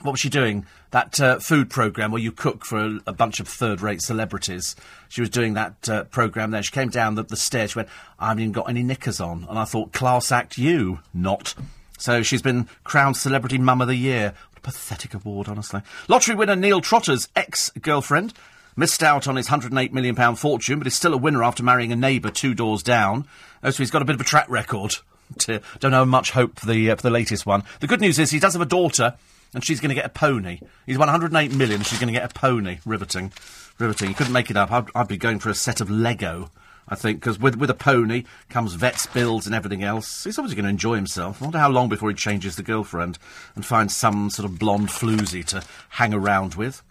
what was she doing? That uh, food program where you cook for a, a bunch of third-rate celebrities. She was doing that uh, program there. She came down the, the stairs. She went, "I haven't even got any knickers on," and I thought, "Class act, you not." So she's been crowned Celebrity Mum of the Year. What a pathetic award, honestly. Lottery winner Neil Trotter's ex-girlfriend missed out on his £108 million fortune, but is still a winner after marrying a neighbour two doors down. Oh, so he's got a bit of a track record. To, don't have much hope for the, uh, for the latest one. The good news is he does have a daughter and she's going to get a pony. He's won 108 million, she's going to get a pony. Riveting. Riveting. You couldn't make it up. I'd, I'd be going for a set of Lego, I think, because with, with a pony comes vets bills and everything else. He's obviously going to enjoy himself. I wonder how long before he changes the girlfriend and finds some sort of blonde floozy to hang around with.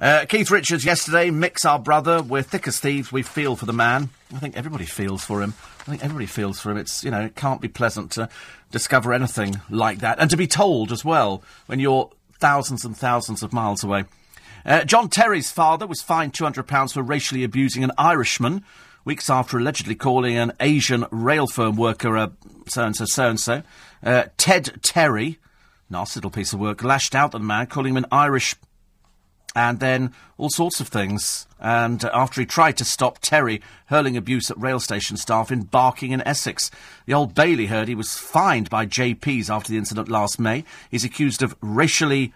Uh, Keith Richards yesterday, Mick's our brother. We're thick as thieves. We feel for the man. I think everybody feels for him. I think everybody feels for him. It's, you know, it can't be pleasant to discover anything like that. And to be told as well when you're thousands and thousands of miles away. Uh, John Terry's father was fined £200 for racially abusing an Irishman weeks after allegedly calling an Asian rail firm worker a so and so, so and so. Ted Terry, nasty little piece of work, lashed out at the man, calling him an Irish and then all sorts of things. And after he tried to stop Terry hurling abuse at rail station staff in Barking in Essex, the Old Bailey heard he was fined by JPs after the incident last May. He's accused of racially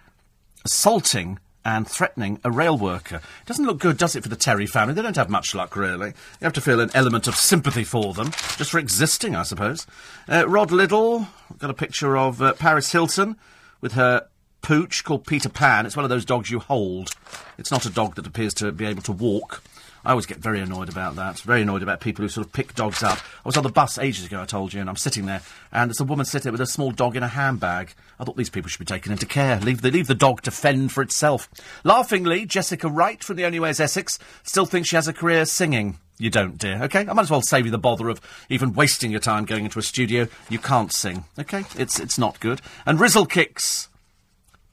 assaulting and threatening a rail worker. Doesn't look good, does it, for the Terry family? They don't have much luck, really. You have to feel an element of sympathy for them, just for existing, I suppose. Uh, Rod Liddle, got a picture of uh, Paris Hilton with her pooch called Peter Pan. It's one of those dogs you hold. It's not a dog that appears to be able to walk. I always get very annoyed about that. Very annoyed about people who sort of pick dogs up. I was on the bus ages ago, I told you, and I'm sitting there, and there's a woman sitting there with a small dog in a handbag. I thought these people should be taken into care. Leave the, leave the dog to fend for itself. Laughingly, Jessica Wright from The Only Way is Essex still thinks she has a career singing. You don't, dear, okay? I might as well save you the bother of even wasting your time going into a studio. You can't sing, okay? It's, it's not good. And Rizzle Kicks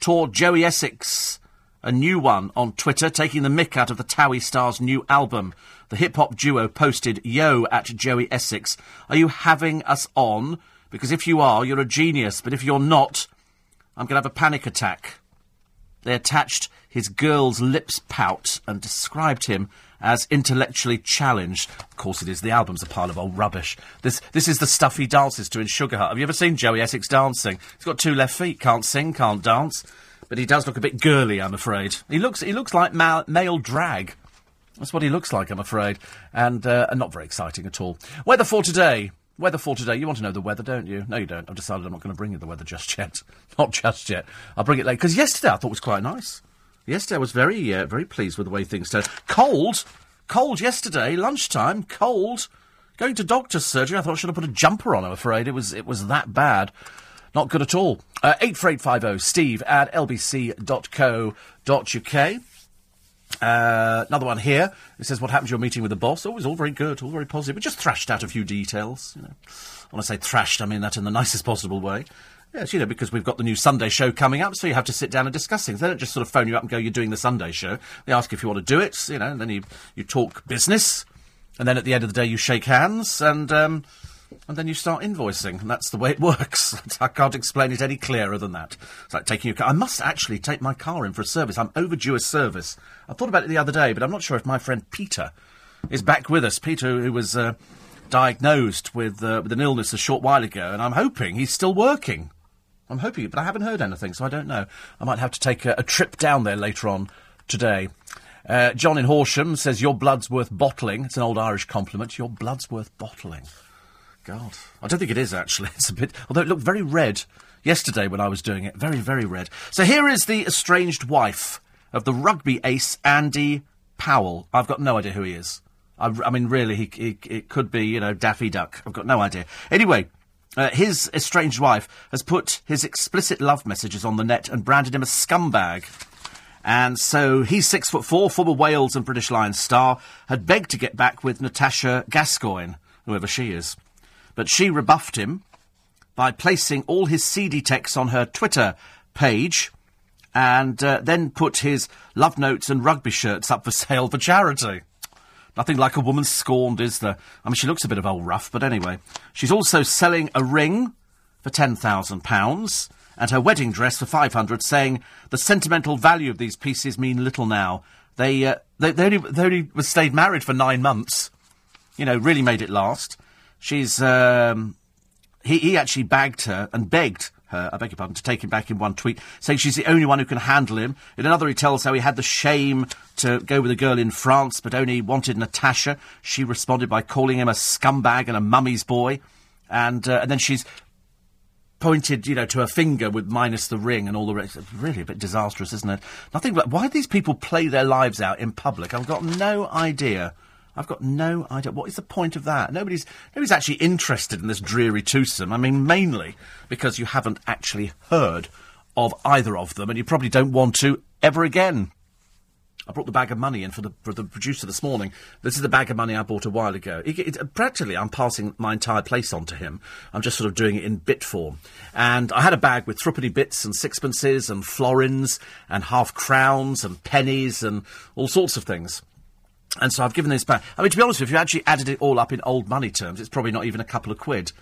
tore Joey Essex a new one on Twitter, taking the mick out of the Towie Stars' new album. The hip hop duo posted, Yo at Joey Essex. Are you having us on? Because if you are, you're a genius. But if you're not, I'm going to have a panic attack. They attached his girl's lips pout and described him as intellectually challenged. Of course it is. The album's a pile of old rubbish. This this is the stuff he dances to in Sugar Hut. Have you ever seen Joey Essex dancing? He's got two left feet, can't sing, can't dance. But he does look a bit girly, I'm afraid. He looks he looks like ma- male drag. That's what he looks like, I'm afraid. And, uh, and not very exciting at all. Weather for today. Weather for today. You want to know the weather, don't you? No, you don't. I've decided I'm not going to bring you the weather just yet. not just yet. I'll bring it later. Because yesterday I thought was quite nice. Yesterday I was very, uh, very pleased with the way things turned. Cold. Cold yesterday, lunchtime. Cold. Going to doctor's surgery. I thought I should have put a jumper on, I'm afraid. It was, it was that bad. Not good at all. Uh, 84850 steve at lbc.co.uk. Uh, another one here. It says, "What happened to your meeting with the boss?" Oh, it was all very good, all very positive. We just thrashed out a few details. You know, when I say thrashed, I mean that in the nicest possible way. Yes, you know, because we've got the new Sunday show coming up, so you have to sit down and discuss things. They don't just sort of phone you up and go, "You're doing the Sunday show." They ask if you want to do it, you know, and then you you talk business, and then at the end of the day you shake hands, and um, and then you start invoicing, and that's the way it works. I can't explain it any clearer than that. It's like taking your car. I must actually take my car in for a service. I'm overdue a service. I thought about it the other day, but I'm not sure if my friend Peter is back with us. Peter, who was uh, diagnosed with uh, with an illness a short while ago, and I'm hoping he's still working. I'm hoping, but I haven't heard anything, so I don't know. I might have to take a, a trip down there later on today. Uh, John in Horsham says, Your blood's worth bottling. It's an old Irish compliment. Your blood's worth bottling. God. I don't think it is, actually. It's a bit. Although it looked very red yesterday when I was doing it. Very, very red. So here is the estranged wife of the rugby ace, Andy Powell. I've got no idea who he is. I, I mean, really, he, he, it could be, you know, Daffy Duck. I've got no idea. Anyway, uh, his estranged wife has put his explicit love messages on the net and branded him a scumbag. And so he's six foot four, former Wales and British Lions star, had begged to get back with Natasha Gascoigne, whoever she is. But she rebuffed him by placing all his seedy texts on her Twitter page and uh, then put his love notes and rugby shirts up for sale for charity. Nothing like a woman scorned, is there? I mean, she looks a bit of old rough, but anyway. She's also selling a ring for £10,000 and her wedding dress for 500 saying the sentimental value of these pieces mean little now. They, uh, they, they, only, they only stayed married for nine months. You know, really made it last. She's, um, he, he actually bagged her and begged her, I beg your pardon, to take him back in one tweet, saying she's the only one who can handle him. In another, he tells how he had the shame to go with a girl in France, but only wanted Natasha. She responded by calling him a scumbag and a mummy's boy. And, uh, and then she's pointed, you know, to her finger with minus the ring and all the rest. Really a bit disastrous, isn't it? Nothing but why these people play their lives out in public? I've got no idea. I've got no idea. What is the point of that? Nobody's nobody's actually interested in this dreary twosome. I mean, mainly because you haven't actually heard of either of them, and you probably don't want to ever again. I brought the bag of money in for the, for the producer this morning. This is the bag of money I bought a while ago. It, it, practically, I'm passing my entire place on to him. I'm just sort of doing it in bit form. And I had a bag with threepenny bits and sixpences and florins and half crowns and pennies and all sorts of things. And so I've given this back. I mean, to be honest, if you actually added it all up in old money terms, it's probably not even a couple of quid.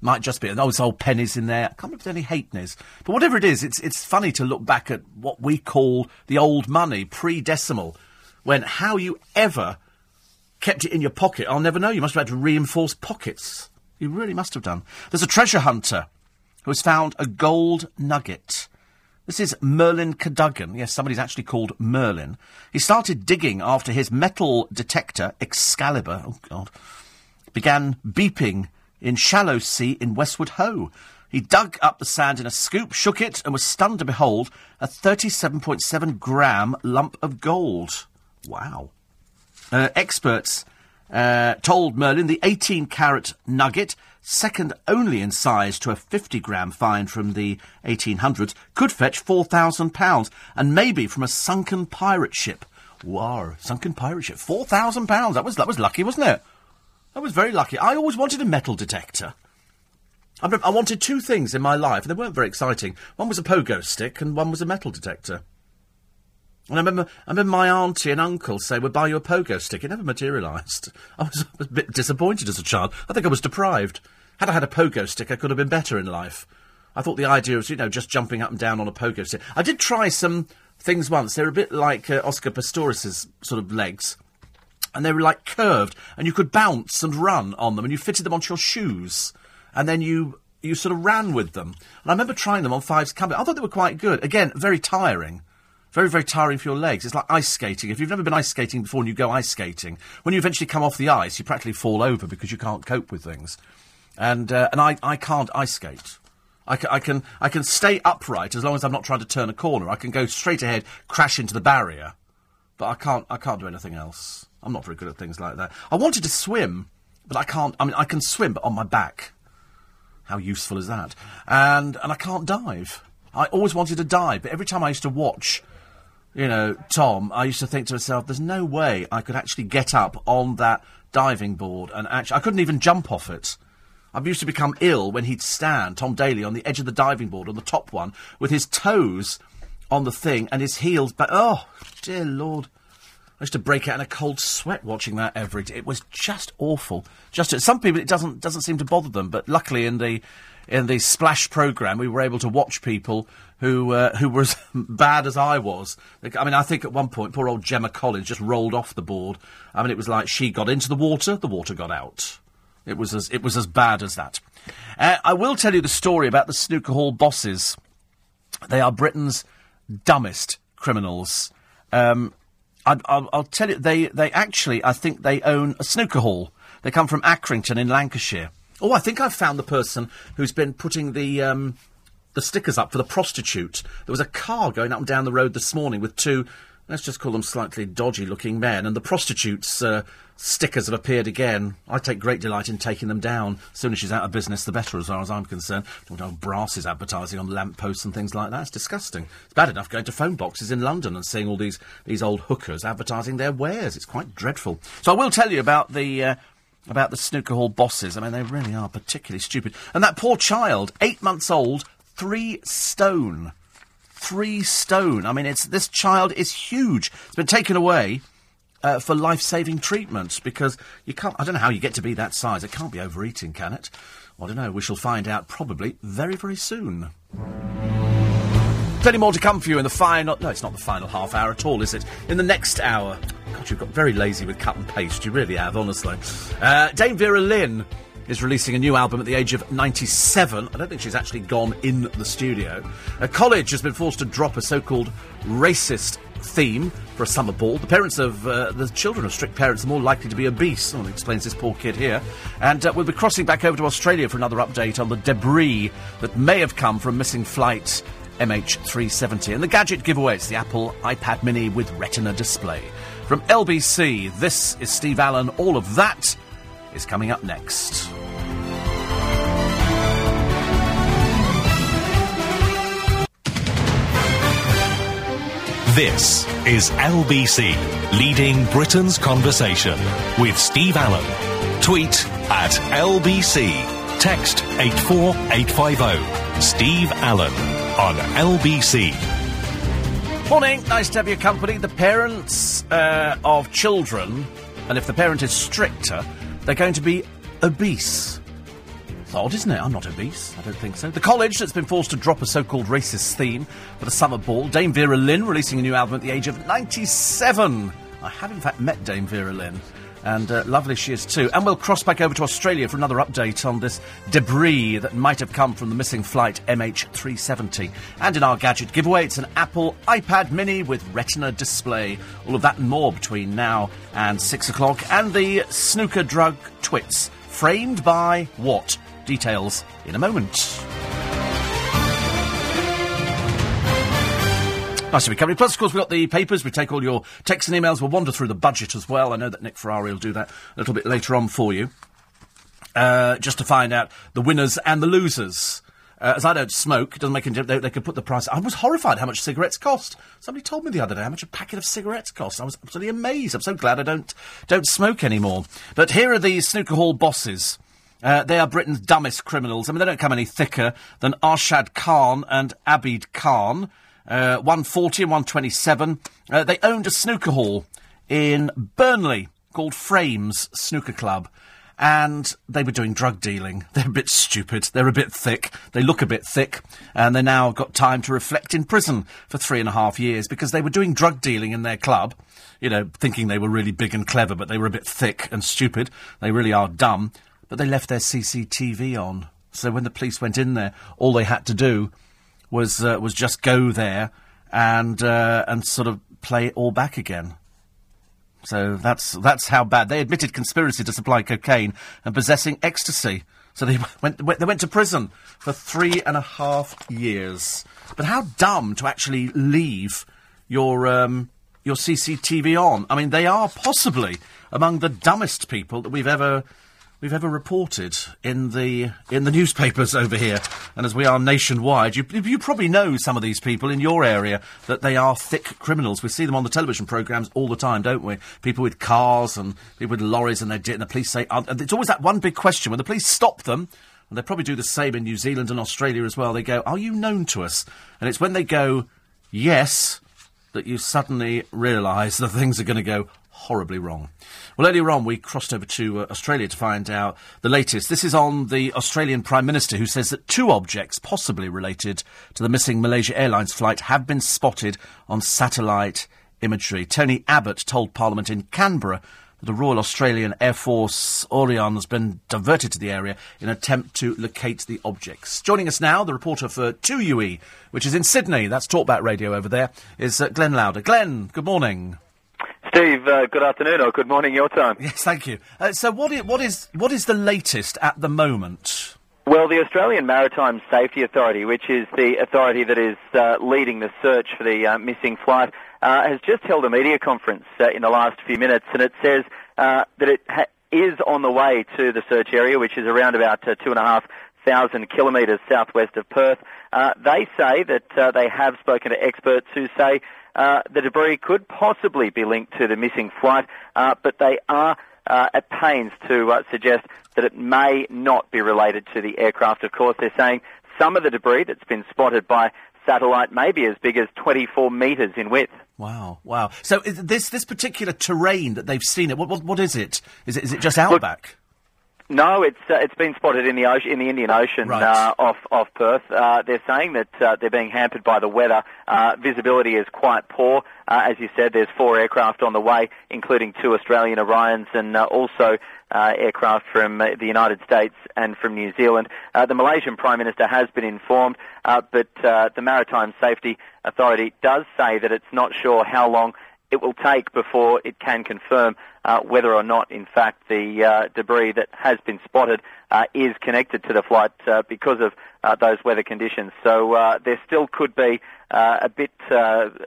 Might just be. Oh, it's old pennies in there. I can't remember if there's any halfpennies. But whatever it is, it's, it's funny to look back at what we call the old money, pre-decimal, when how you ever kept it in your pocket, I'll never know. You must have had to reinforce pockets. You really must have done. There's a treasure hunter who has found a gold nugget. This is Merlin Cadogan. Yes, somebody's actually called Merlin. He started digging after his metal detector, Excalibur, oh God, began beeping in shallow sea in Westward Ho. He dug up the sand in a scoop, shook it, and was stunned to behold a 37.7 gram lump of gold. Wow. Uh, experts uh, told Merlin the 18 carat nugget, second only in size to a 50 gram find from the 1800s, could fetch £4,000 and maybe from a sunken pirate ship. Wow, sunken pirate ship. £4,000. That was, that was lucky, wasn't it? That was very lucky. I always wanted a metal detector. I, I wanted two things in my life, and they weren't very exciting. One was a pogo stick, and one was a metal detector. And I remember, I remember my auntie and uncle say, we'll buy you a pogo stick. It never materialised. I was, I was a bit disappointed as a child. I think I was deprived. Had I had a pogo stick, I could have been better in life. I thought the idea was, you know, just jumping up and down on a pogo stick. I did try some things once. They're a bit like uh, Oscar Pistorius's sort of legs and they were like curved, and you could bounce and run on them, and you fitted them onto your shoes, and then you you sort of ran with them. And I remember trying them on Fives Cabinet. I thought they were quite good. Again, very tiring, Very, very tiring for your legs. It's like ice skating. If you've never been ice skating before and you go ice skating, when you eventually come off the ice, you practically fall over because you can't cope with things. And, uh, and I, I can't ice skate. I can, I, can, I can stay upright as long as I'm not trying to turn a corner. I can go straight ahead, crash into the barrier. But I can't, I can't do anything else. I'm not very good at things like that. I wanted to swim, but I can't. I mean, I can swim, but on my back. How useful is that? And, and I can't dive. I always wanted to dive, but every time I used to watch you know, Tom, I used to think to myself, there's no way I could actually get up on that diving board and actually, I couldn't even jump off it. I used to become ill when he'd stand, Tom Daley, on the edge of the diving board, on the top one, with his toes on the thing and his heels back. Oh, dear Lord. I used to break out in a cold sweat watching that every day. It was just awful. Just some people, it doesn't doesn't seem to bother them, but luckily in the in the splash program, we were able to watch people who uh, who were as bad as I was. I mean, I think at one point, poor old Gemma Collins just rolled off the board. I mean, it was like she got into the water, the water got out. It was as it was as bad as that. Uh, I will tell you the story about the snooker hall bosses. They are Britain's dumbest criminals. Um, I, will tell you, they they actually, I think they own a snooker hall. They come from Accrington in Lancashire. Oh, I think I've found the person who's been putting the um, the stickers up for the prostitute. There was a car going up and down the road this morning with two, let's just call them slightly dodgy looking men, and the prostitute's uh, stickers have appeared again. I take great delight in taking them down. As soon as she's out of business, the better, as far as I'm concerned. Don't know, brass is advertising on lamp posts and things like that. It's disgusting. It's bad enough going to phone boxes in London and seeing all these, these old hookers advertising their wares. It's quite dreadful. So I will tell you about the. Uh, about the snooker hall bosses. I mean, they really are particularly stupid. And that poor child, eight months old, three stone. Three stone. I mean, it's this child is huge. It's been taken away uh, for life-saving treatment because you can't. I don't know how you get to be that size. It can't be overeating, can it? I don't know. We shall find out probably very, very soon. Plenty more to come for you in the final. No, it's not the final half hour at all, is it? In the next hour. God, you've got very lazy with cut and paste. You really have, honestly. Uh, Dame Vera Lynn is releasing a new album at the age of 97. I don't think she's actually gone in the studio. A college has been forced to drop a so called racist theme for a summer ball. The parents of uh, the children of strict parents are more likely to be obese. Someone explains this poor kid here. And uh, we'll be crossing back over to Australia for another update on the debris that may have come from missing flight MH370. And the gadget giveaway, it's the Apple iPad mini with Retina display. From LBC, this is Steve Allen. All of that is coming up next. This is LBC, leading Britain's conversation with Steve Allen. Tweet at LBC. Text 84850. Steve Allen on LBC. Morning, nice to have your company. The parents uh, of children, and if the parent is stricter, they're going to be obese. It's odd, isn't it? I'm not obese. I don't think so. The college that's been forced to drop a so-called racist theme for the summer ball. Dame Vera Lynn releasing a new album at the age of 97. I have in fact met Dame Vera Lynn. And uh, lovely she is too. And we'll cross back over to Australia for another update on this debris that might have come from the missing flight MH370. And in our gadget giveaway, it's an Apple iPad mini with Retina display. All of that and more between now and six o'clock. And the snooker drug twits. Framed by what? Details in a moment. Nice to be company. Plus, of course, we've got the papers. We take all your texts and emails. We'll wander through the budget as well. I know that Nick Ferrari will do that a little bit later on for you. Uh, just to find out the winners and the losers. Uh, as I don't smoke, it doesn't make any difference. They, they could put the price. I was horrified how much cigarettes cost. Somebody told me the other day how much a packet of cigarettes cost. I was absolutely amazed. I'm so glad I don't don't smoke anymore. But here are the snooker hall bosses. Uh, they are Britain's dumbest criminals. I mean, they don't come any thicker than Arshad Khan and Abid Khan uh, 140 and 127. Uh, they owned a snooker hall in Burnley called Frames Snooker Club. And they were doing drug dealing. They're a bit stupid. They're a bit thick. They look a bit thick. And they now got time to reflect in prison for three and a half years because they were doing drug dealing in their club. You know, thinking they were really big and clever, but they were a bit thick and stupid. They really are dumb. But they left their CCTV on. So when the police went in there, all they had to do was uh, was just go there and uh, and sort of play it all back again. So that's that's how bad they admitted conspiracy to supply cocaine and possessing ecstasy. So they went they went to prison for three and a half years. But how dumb to actually leave your um, your CCTV on. I mean, they are possibly among the dumbest people that we've ever we've ever reported in the in the newspapers over here. And as we are nationwide, you, you probably know some of these people in your area that they are thick criminals. We see them on the television programmes all the time, don't we? People with cars and people with lorries, and they and the police say, uh, and it's always that one big question when the police stop them. And they probably do the same in New Zealand and Australia as well. They go, "Are you known to us?" And it's when they go, "Yes," that you suddenly realise that things are going to go horribly wrong. Well, earlier on, we crossed over to uh, Australia to find out the latest. This is on the Australian Prime Minister, who says that two objects, possibly related to the missing Malaysia Airlines flight, have been spotted on satellite imagery. Tony Abbott told Parliament in Canberra that the Royal Australian Air Force Orion has been diverted to the area in an attempt to locate the objects. Joining us now, the reporter for 2UE, which is in Sydney, that's Talkback Radio over there, is uh, Glenn Lauder. Glenn, good morning. Steve, uh, good afternoon or good morning your time. Yes, thank you. Uh, so what is, what, is, what is the latest at the moment? Well, the Australian Maritime Safety Authority, which is the authority that is uh, leading the search for the uh, missing flight, uh, has just held a media conference uh, in the last few minutes, and it says uh, that it ha- is on the way to the search area, which is around about uh, two and a half thousand kilometres southwest of Perth. Uh, they say that uh, they have spoken to experts who say the debris could possibly be linked to the missing flight, but they are at pains to suggest that it may not be related to the aircraft. Of course, they're saying some of the debris that's been spotted by satellite may be as big as 24 metres in width. Wow, wow. So this this particular terrain that they've seen it, what, what, what is it? Is it is it just outback? Look, no, it's uh, it's been spotted in the ocean, in the Indian Ocean right. uh, off off Perth. Uh, they're saying that uh, they're being hampered by the weather. Uh, visibility is quite poor. Uh, as you said, there's four aircraft on the way, including two Australian Orions and also uh, aircraft from the United States and from New Zealand. Uh, the Malaysian Prime Minister has been informed, uh, but uh, the Maritime Safety Authority does say that it's not sure how long it will take before it can confirm uh, whether or not, in fact, the uh, debris that has been spotted uh, is connected to the flight uh, because of those weather conditions. So there still could be a bit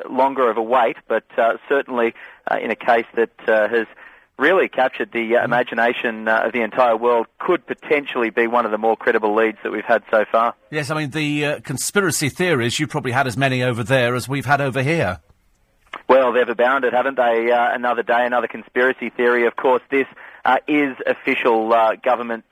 longer of a wait, but certainly in a case that has really captured the uh, mm-hmm. imagination uh, of the entire world could potentially be one of the more credible leads that we've had so far. Yes, I mean, the uh, conspiracy theories, you probably had as many over there as we've had over here. Well, they've abounded, haven't they? Uh, another day, another conspiracy theory. Of course, this uh, is official uh, government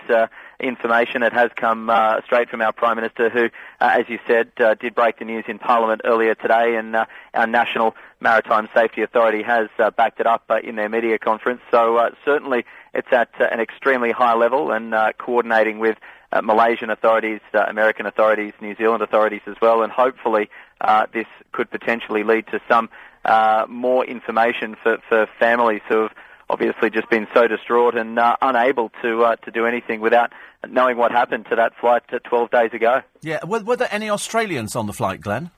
information. It has come uh, straight from our Prime Minister, who, uh, as you said, uh, did break the news in Parliament earlier today, and uh, our National Maritime Safety Authority has uh, backed it up uh, in their media conference. So certainly it's at an extremely high level and coordinating with Malaysian authorities, American authorities, New Zealand authorities as well, and hopefully this could potentially lead to some more information for, for families who have obviously just been so distraught and uh, unable to uh, to do anything without knowing what happened to that flight uh, 12 days ago. Yeah, were, were, there any Australians on the flight, Glenn?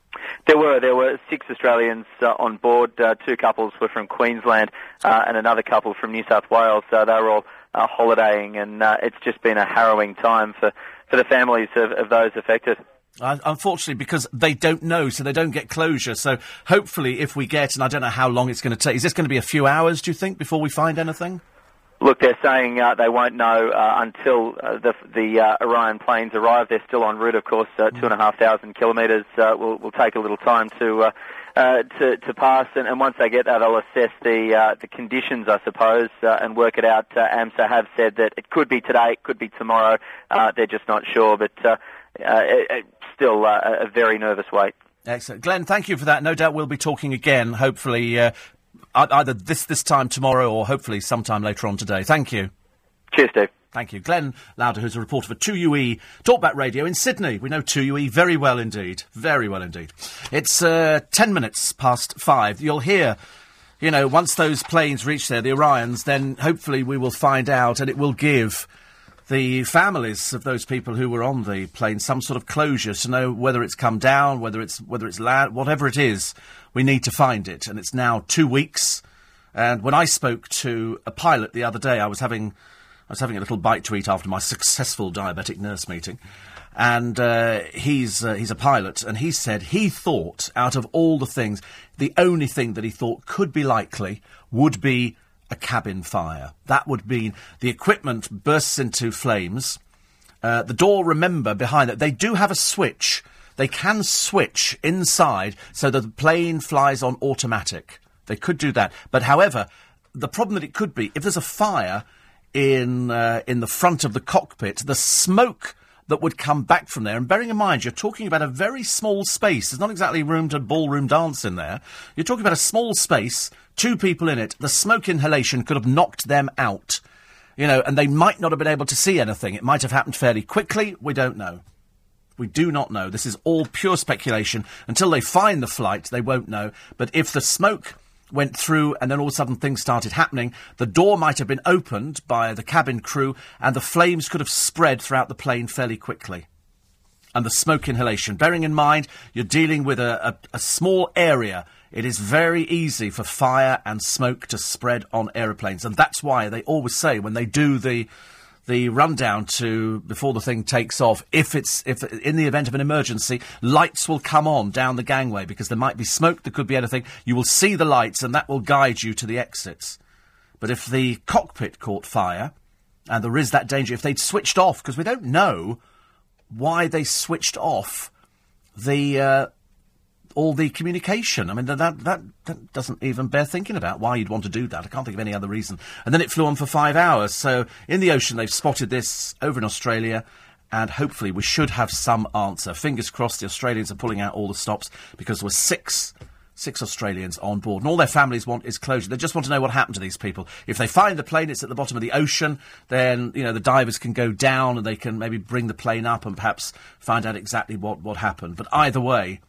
There were. There were six Australians uh, on board. Uh, two couples were from Queensland uh, and another couple from New South Wales. So they were all holidaying, and it's just been a harrowing time for, for the families of, of those affected. Uh, unfortunately, because they don't know, so they don't get closure. So hopefully, if we get, and I don't know how long it's going to take, is this going to be a few hours, do you think, before we find anything? Look, they're saying uh, they won't know uh, until uh, the, the uh, Orion planes arrive. They're still en route, of course, uh, two and a half thousand kilometres. Uh, will will take a little time to to, to pass, and, and, once they get that, they'll assess the the conditions, I suppose, and work it out. AMSA have said that it could be today, it could be tomorrow. they're just not sure, but still a very nervous wait. Excellent, Glenn. Thank you for that. No doubt we'll be talking again, hopefully either this this time tomorrow or hopefully sometime later on today. Thank you. Cheers, Dave. Thank you. Glenn Lauder, who's a reporter for 2UE Talkback Radio in Sydney. We know 2UE very well indeed. Very well indeed. It's uh, 10 minutes past five. You'll hear, you know, once those planes reach there, the Orions, then hopefully we will find out and it will give the families of those people who were on the plane some sort of closure to know whether it's come down, whether it's whether it's land, whatever it is. We need to find it, and it's now two weeks. And when I spoke to a pilot the other day, I was having I was having a little bite to eat after my successful diabetic nurse meeting, and uh, he's uh, he's a pilot, and he said he thought out of all the things, the only thing that he thought could be likely would be a cabin fire. That would mean the equipment bursts into flames. Uh, the door, remember, behind it, they do have a switch. They can switch inside so that the plane flies on automatic. They could do that. But however, the problem that it could be, if there's a fire in, uh, in the front of the cockpit, the smoke that would come back from there. And bearing in mind, you're talking about a very small space. There's not exactly room to ballroom dance in there. You're talking about a small space, two people in it. The smoke inhalation could have knocked them out. You know, and they might not have been able to see anything. It might have happened fairly quickly. We don't know. We do not know. This is all pure speculation. Until they find the flight, they won't know. But if the smoke went through, and then all of a sudden things started happening. The door might have been opened by the cabin crew, and the flames could have spread throughout the plane fairly quickly. And the smoke inhalation. Bearing in mind, you're dealing with a, a, a small area. It is very easy for fire and smoke to spread on aeroplanes, and that's why they always say when they do the the rundown to before the thing takes off. If it's if in the event of an emergency, lights will come on down the gangway because there might be smoke. There could be anything. You will see the lights, and that will guide you to the exits. But if the cockpit caught fire, and there is that danger, if they'd switched off, because we don't know why they switched off the uh, all the communication. I mean, that, that, that doesn't even bear thinking about why you'd want to do that. I can't think of any other reason. And then it flew on for five hours. So in the ocean, they've spotted this over in Australia. And hopefully, we should have some answer. Fingers crossed, the Australians are pulling out all the stops because there were six six Australians on board, and all their families want is closure. They just want to know what happened to these people. If they find the plane, it's at the bottom of the ocean, then you know the divers can go down and they can maybe bring the plane up and perhaps find out exactly what what happened. But either way,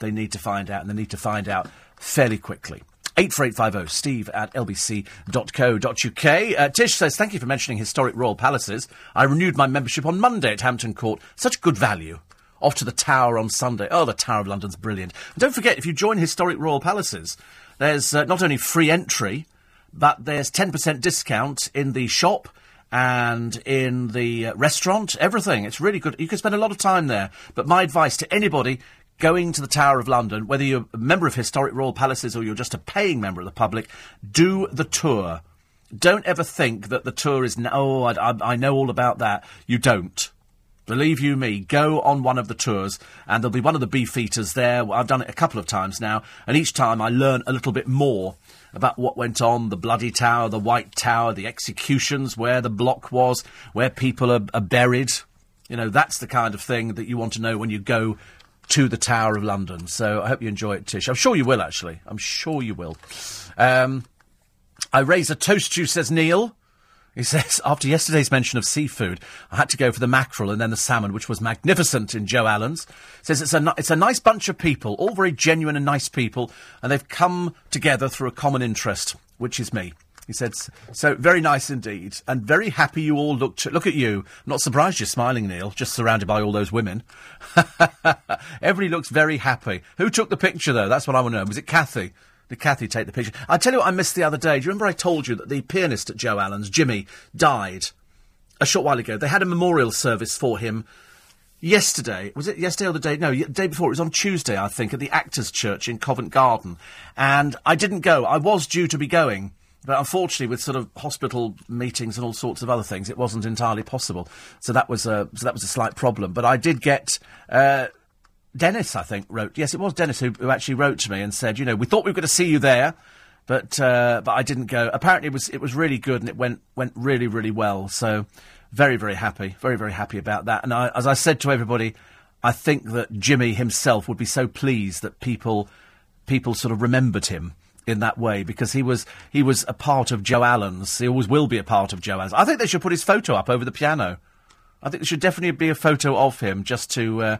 they need to find out, and they need to find out fairly quickly. 84850 steve at lbc.co.uk. Uh, Tish says, Thank you for mentioning historic royal palaces. I renewed my membership on Monday at Hampton Court. Such good value. Off to the Tower on Sunday. Oh, the Tower of London's brilliant. And don't forget, if you join historic royal palaces, there's uh, not only free entry, but there's 10% discount in the shop and in the uh, restaurant, everything. It's really good. You can spend a lot of time there. But my advice to anybody going to the Tower of London, whether you're a member of historic royal palaces or you're just a paying member of the public, do the tour. Don't ever think that the tour is, oh, I, I, I know all about that. You don't. Believe you me, go on one of the tours, and there'll be one of the beefeaters there. I've done it a couple of times now, and each time I learn a little bit more about what went on the Bloody Tower, the White Tower, the executions, where the block was, where people are, are buried. You know, that's the kind of thing that you want to know when you go to the Tower of London. So I hope you enjoy it, Tish. I'm sure you will, actually. I'm sure you will. Um, I raise a toast to you, says Neil. He says, after yesterday's mention of seafood, I had to go for the mackerel and then the salmon, which was magnificent in Joe Allen's. Says it's a, it's a nice bunch of people, all very genuine and nice people, and they've come together through a common interest, which is me. He said, so very nice indeed, and very happy you all looked. look at you. not surprised you're smiling, Neil, just surrounded by all those women. Everybody looks very happy. Who took the picture, though? That's what I want to know. Was it Kathy? Did Kathy take the picture? I tell you what I missed the other day. Do you remember I told you that the pianist at Joe Allen's, Jimmy, died a short while ago? They had a memorial service for him yesterday. Was it yesterday or the day? No, the day before. It was on Tuesday, I think, at the Actors Church in Covent Garden. And I didn't go. I was due to be going. But unfortunately, with sort of hospital meetings and all sorts of other things, it wasn't entirely possible. So that was a so that was a slight problem. But I did get. Uh, Dennis, I think, wrote. Yes, it was Dennis who, who actually wrote to me and said, you know, we thought we were going to see you there, but uh, but I didn't go. Apparently, it was it was really good and it went went really really well. So very very happy, very very happy about that. And I, as I said to everybody, I think that Jimmy himself would be so pleased that people people sort of remembered him in that way because he was he was a part of Joe Allen's. He always will be a part of Joe Allen's. I think they should put his photo up over the piano. I think there should definitely be a photo of him just to uh,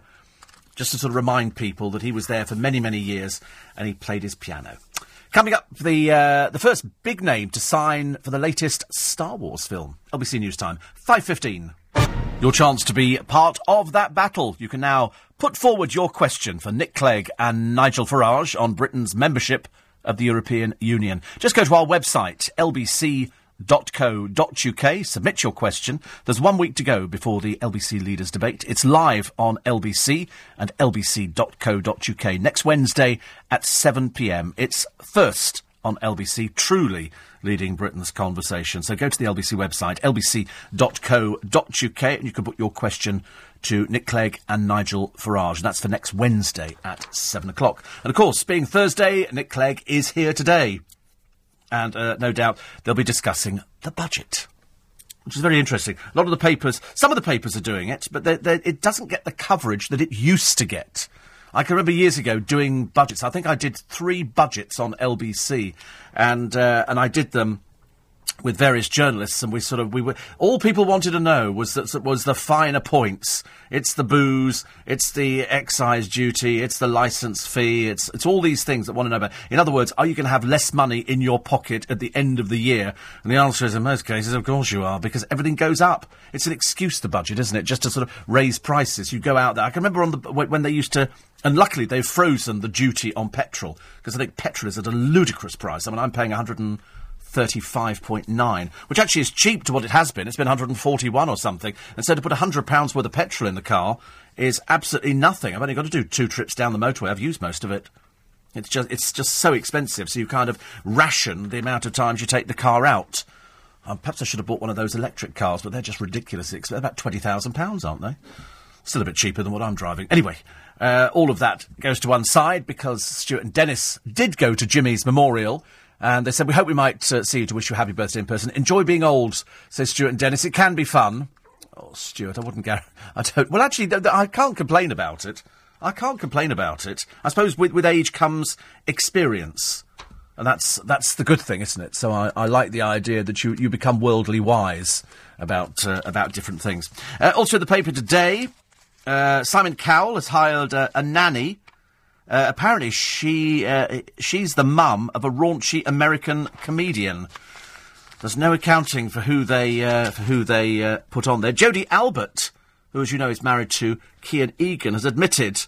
just to sort of remind people that he was there for many many years and he played his piano. Coming up, the uh, the first big name to sign for the latest Star Wars film. LBC News Time, five fifteen. Your chance to be part of that battle. You can now put forward your question for Nick Clegg and Nigel Farage on Britain's membership of the European Union. Just go to our website, lbc.co.uk, submit your question. There's one week to go before the LBC Leaders Debate. It's live on LBC and lbc.co.uk next Wednesday at 7pm. It's first on LBC, truly leading Britain's conversation. So go to the LBC website, lbc.co.uk, and you can put your question to Nick Clegg and Nigel Farage. And that's for next Wednesday at 7 o'clock. And of course, being Thursday, Nick Clegg is here today. And uh, no doubt they'll be discussing the budget. Which is very interesting. A lot of the papers, some of the papers are doing it, but they're, they're, it doesn't get the coverage that it used to get. I can remember years ago doing budgets. I think I did three budgets on LBC, and uh, and I did them with various journalists, and we sort of we were all people wanted to know was that was the finer points. It's the booze, it's the excise duty, it's the license fee, it's it's all these things that want to know about. In other words, are you going to have less money in your pocket at the end of the year? And the answer is, in most cases, of course you are, because everything goes up. It's an excuse, the budget, isn't it? Just to sort of raise prices. You go out there. I can remember on the when they used to and luckily, they've frozen the duty on petrol because I think petrol is at a ludicrous price. I mean, I'm paying 135.9, which actually is cheap to what it has been. It's been 141 or something. And so to put 100 pounds worth of petrol in the car is absolutely nothing. I've only got to do two trips down the motorway. I've used most of it. It's just it's just so expensive. So you kind of ration the amount of times you take the car out. Um, perhaps I should have bought one of those electric cars, but they're just ridiculously expensive. About twenty thousand pounds, aren't they? Still a bit cheaper than what I'm driving. Anyway, uh, all of that goes to one side because Stuart and Dennis did go to Jimmy's memorial. And they said, We hope we might uh, see you to wish you a happy birthday in person. Enjoy being old, says Stuart and Dennis. It can be fun. Oh, Stuart, I wouldn't go. I don't. Well, actually, th- th- I can't complain about it. I can't complain about it. I suppose with, with age comes experience. And that's that's the good thing, isn't it? So I, I like the idea that you, you become worldly wise about uh, about different things. Uh, also, the paper today, uh, Simon Cowell has hired uh, a nanny. Uh, apparently, she uh, she's the mum of a raunchy American comedian. There's no accounting for who they uh, for who they put on there. Jodie Albert, who, as you know, is married to Kian Egan, has admitted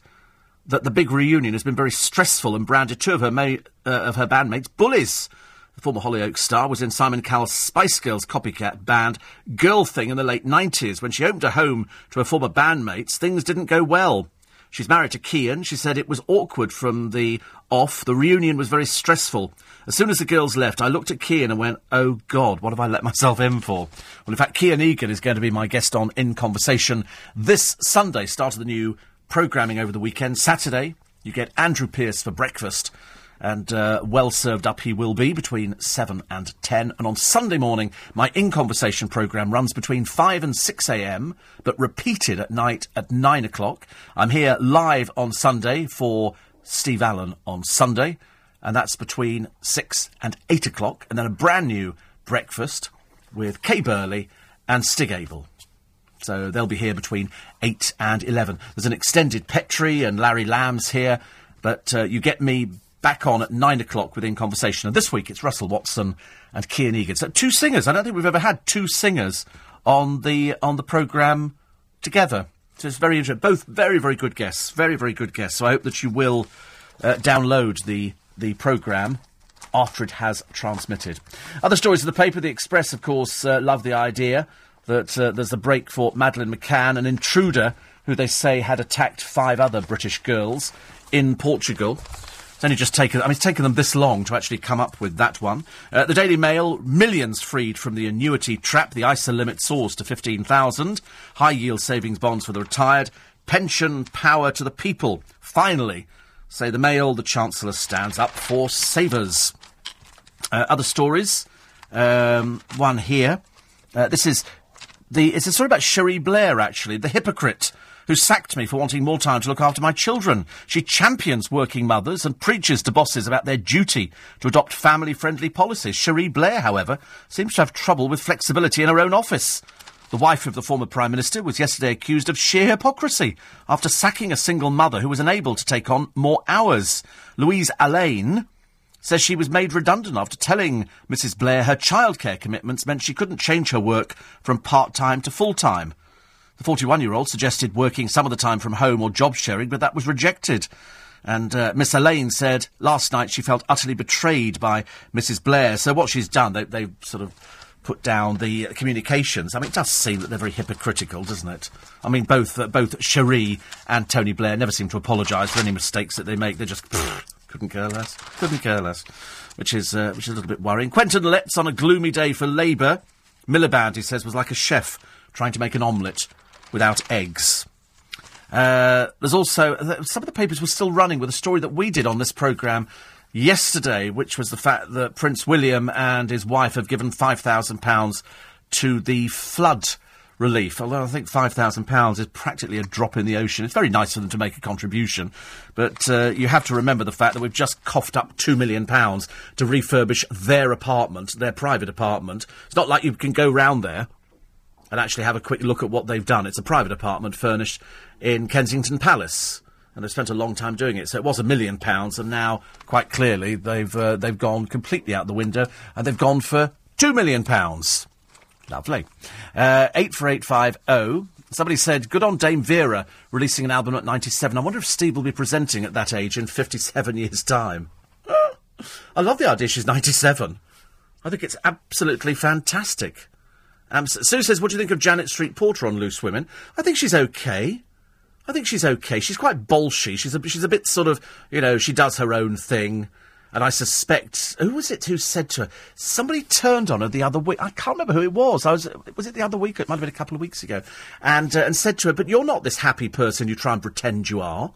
that the big reunion has been very stressful and branded two of her ma- of her bandmates bullies. The former Hollyoaks star was in Simon Cowell's Spice Girls copycat band Girl Thing in the late 90s. When she opened her home to her former bandmates, things didn't go well. She's married to Kian. She said it was awkward from the off. The reunion was very stressful. As soon as the girls left, I looked at Kian and went, oh God, what have I let myself in for? Well, in fact, Kian Egan is going to be my guest on In Conversation this Sunday, start of the new programming over the weekend. Saturday, you get Andrew Pierce for breakfast and uh, well served up he will be between 7 and 10. And on Sunday morning, my In Conversation programme runs between 5 and 6 a.m., but repeated at night at 9 o'clock. I'm here live on Sunday for Steve Allen on Sunday, and that's between 6 and 8 o'clock. And then a brand new breakfast with Kay Burley and Stig Abell. So they'll be here between 8 and 11. There's an extended Petrie and Larry Lamb's here, but uh, you get me back on at nine o'clock within conversation. And this week it's Russell Watson and Kian Egan. So two singers. I don't think we've ever had two singers on the on the programme together. So it's very interesting. Both very very good guests. Very very good guests. So I hope that you will uh, download the the programme. After it has transmitted. Other stories of the paper, The Express, of course, uh, love the idea that uh, there's a break for Madeleine McCann, an intruder who they say had attacked five other British girls in Portugal. It's only just taken, I mean, it's taken them this long to actually come up with that one. Uh, the Daily Mail, millions freed from the annuity trap. The ISA limit soars to 15,000. High yield savings bonds for the retired. Pension power to the people. Finally, say the Mail, the Chancellor stands up for savers. Uh, other stories. Um, one here. Uh, this is the, it's a story about Cherie Blair, actually, the hypocrite who sacked me for wanting more time to look after my children. She champions working mothers and preaches to bosses about their duty to adopt family friendly policies. Cherie Blair, however, seems to have trouble with flexibility in her own office. The wife of the former Prime Minister was yesterday accused of sheer hypocrisy after sacking a single mother who was unable to take on more hours. Louise Allain says she was made redundant after telling Mrs. Blair her childcare commitments meant she couldn't change her work from part time to full time. The 41 year old suggested working some of the time from home or job sharing, but that was rejected. And uh, Miss Elaine said last night she felt utterly betrayed by Mrs. Blair. So what she's done, they, they've sort of put down the communications. I mean, it does seem that they're very hypocritical, doesn't it? I mean, both uh, both Cherie and Tony Blair never seem to apologise for any mistakes that they make. They just couldn't care less. Couldn't care less. Which is uh, which is a little bit worrying. Quentin Letts on a gloomy day for Labour. Miliband, he says, was like a chef trying to make an omelette without eggs. Uh, there's also some of the papers were still running with a story that we did on this programme yesterday, which was the fact that Prince William and his wife have given five thousand pounds to the flood relief. Although I think five thousand pounds is practically a drop in the ocean. It's very nice for them to make a contribution, but uh, you have to remember the fact that we've just coughed up two million pounds to refurbish their apartment, their private apartment. It's not like you can go round there and actually have a quick look at what they've done. It's a private apartment furnished in Kensington Palace. And they've spent a long time doing it. So it was a million pounds, and now, quite clearly, they've uh, they've gone completely out the window, and they've gone for two million pounds. Lovely. Uh, eight four eight five oh. Somebody said, "Good on Dame Vera releasing an album at ninety-seven. I wonder if Steve will be presenting at that age in fifty-seven years' time." I love the idea. She's ninety-seven. I think it's absolutely fantastic. Um, Sue says, "What do you think of Janet Street Porter on Loose Women?" I think she's okay. I think she's okay. She's quite bolshy. She's a, she's a bit sort of, you know, she does her own thing. And I suspect who was it who said to her? Somebody turned on her the other week. I can't remember who it was. I was was it the other week? It might have been a couple of weeks ago. And uh, and said to her, "But you're not this happy person you try and pretend you are."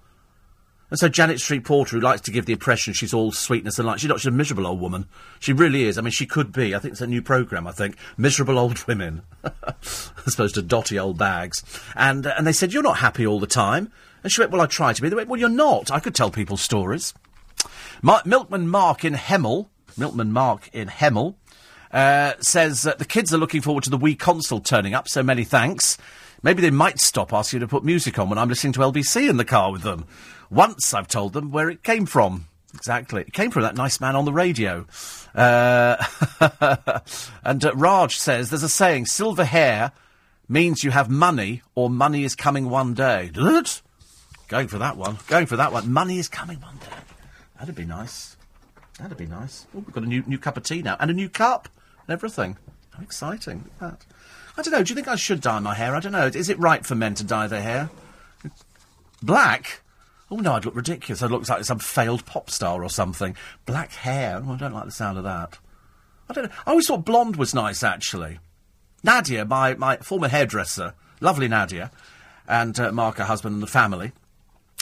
And so Janet Street Porter, who likes to give the impression she's all sweetness and light, she's not. She's a miserable old woman. She really is. I mean, she could be. I think it's a new programme. I think miserable old women, as opposed to dotty old bags. And uh, and they said you're not happy all the time. And she went, well, I try to be. They went, well, you're not. I could tell people stories. Ma- Milkman Mark in Hemel, Milkman Mark in Hemel, uh, says that the kids are looking forward to the Wii console turning up. So many thanks. Maybe they might stop asking you to put music on when I'm listening to LBC in the car with them. Once I've told them where it came from. Exactly. It came from that nice man on the radio. Uh, and uh, Raj says there's a saying silver hair means you have money or money is coming one day. Going for that one. Going for that one. Money is coming one day. That'd be nice. That'd be nice. Oh, we've got a new, new cup of tea now and a new cup and everything. How exciting. Look at that. I don't know. Do you think I should dye my hair? I don't know. Is it right for men to dye their hair? Black? Oh no, I'd look ridiculous. I'd look like some failed pop star or something. Black hair. Oh, I don't like the sound of that. I don't know. I always thought blonde was nice, actually. Nadia, my, my former hairdresser, lovely Nadia, and uh, Mark, her husband, and the family.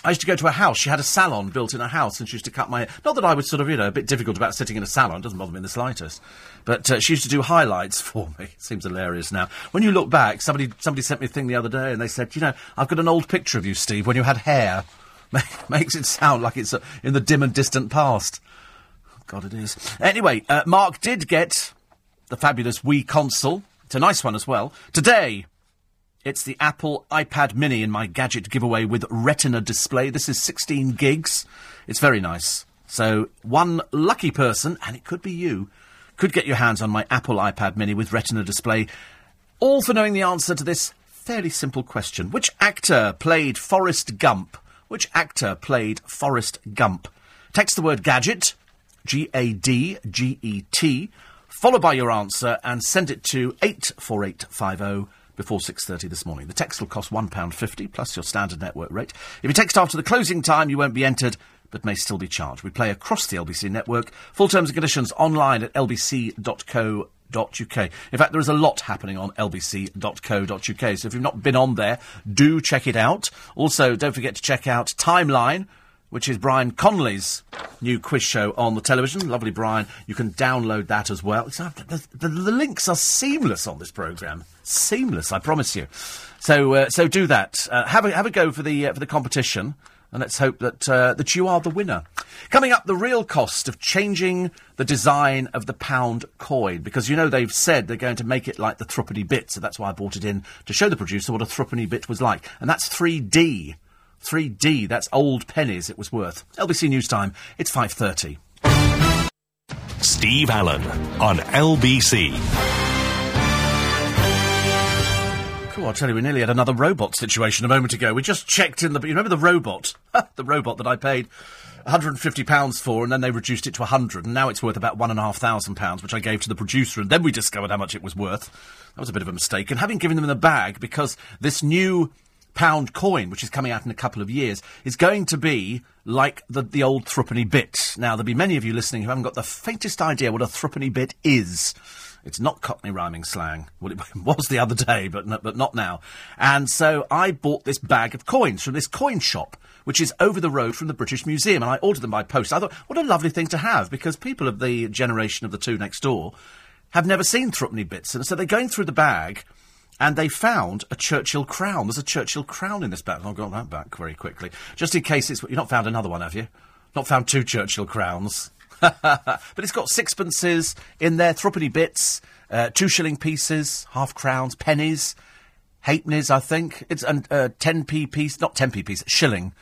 I used to go to her house. She had a salon built in her house, and she used to cut my hair. Not that I was sort of, you know, a bit difficult about sitting in a salon. It doesn't bother me in the slightest. But uh, she used to do highlights for me. It seems hilarious now. When you look back, somebody somebody sent me a thing the other day, and they said, you know, I've got an old picture of you, Steve, when you had hair. Makes it sound like it's uh, in the dim and distant past. God, it is. Anyway, uh, Mark did get the fabulous Wii console. It's a nice one as well. Today, it's the Apple iPad Mini in my gadget giveaway with Retina display. This is 16 gigs. It's very nice. So, one lucky person, and it could be you, could get your hands on my Apple iPad Mini with Retina display. All for knowing the answer to this fairly simple question. Which actor played Forrest Gump which actor played Forrest Gump? Text the word gadget, G A D G E T, followed by your answer and send it to 84850 before 6.30 this morning. The text will cost £1.50 plus your standard network rate. If you text after the closing time, you won't be entered but may still be charged. We play across the LBC network. Full terms and conditions online at lbc.co lbc.co.uk. In fact, there is a lot happening on lbc.co.uk. So if you've not been on there, do check it out. Also, don't forget to check out Timeline which is Brian Conley's new quiz show on the television. Lovely, Brian. You can download that as well. The, the, the, links are seamless on this programme. Seamless, I promise you. So, uh, so do that. Uh, have a have a go for the uh, for the competition and let's hope that uh, that you are the winner. Coming up, the real cost of changing the design of the pound coin, because you know they've said they're going to make it like the threepenny bit, so that's why I brought it in to show the producer what a threepenny bit was like, and that's 3D. 3D, that's old pennies it was worth. LBC News Time, it's 5.30. Steve Allen on LBC. Oh, I'll tell you, we nearly had another robot situation a moment ago. We just checked in the. You remember the robot? the robot that I paid 150 pounds for, and then they reduced it to 100, and now it's worth about one and a half thousand pounds, which I gave to the producer, and then we discovered how much it was worth. That was a bit of a mistake. And having given them the bag because this new pound coin, which is coming out in a couple of years, is going to be like the, the old threepenny bit. Now, there'll be many of you listening who haven't got the faintest idea what a threepenny bit is. It's not Cockney rhyming slang. Well, it was the other day, but, but not now. And so I bought this bag of coins from this coin shop, which is over the road from the British Museum, and I ordered them by post. I thought, what a lovely thing to have, because people of the generation of the two next door have never seen threepenny bits, and so they're going through the bag and they found a Churchill crown. There's a Churchill crown in this bag. I've got that back very quickly. Just in case it's. You've not found another one, have you? Not found two Churchill crowns. but it's got sixpences in there, threepenny bits, uh, two shilling pieces, half crowns, pennies, halfpennies, I think. It's a uh, 10p piece, not 10p piece, shilling.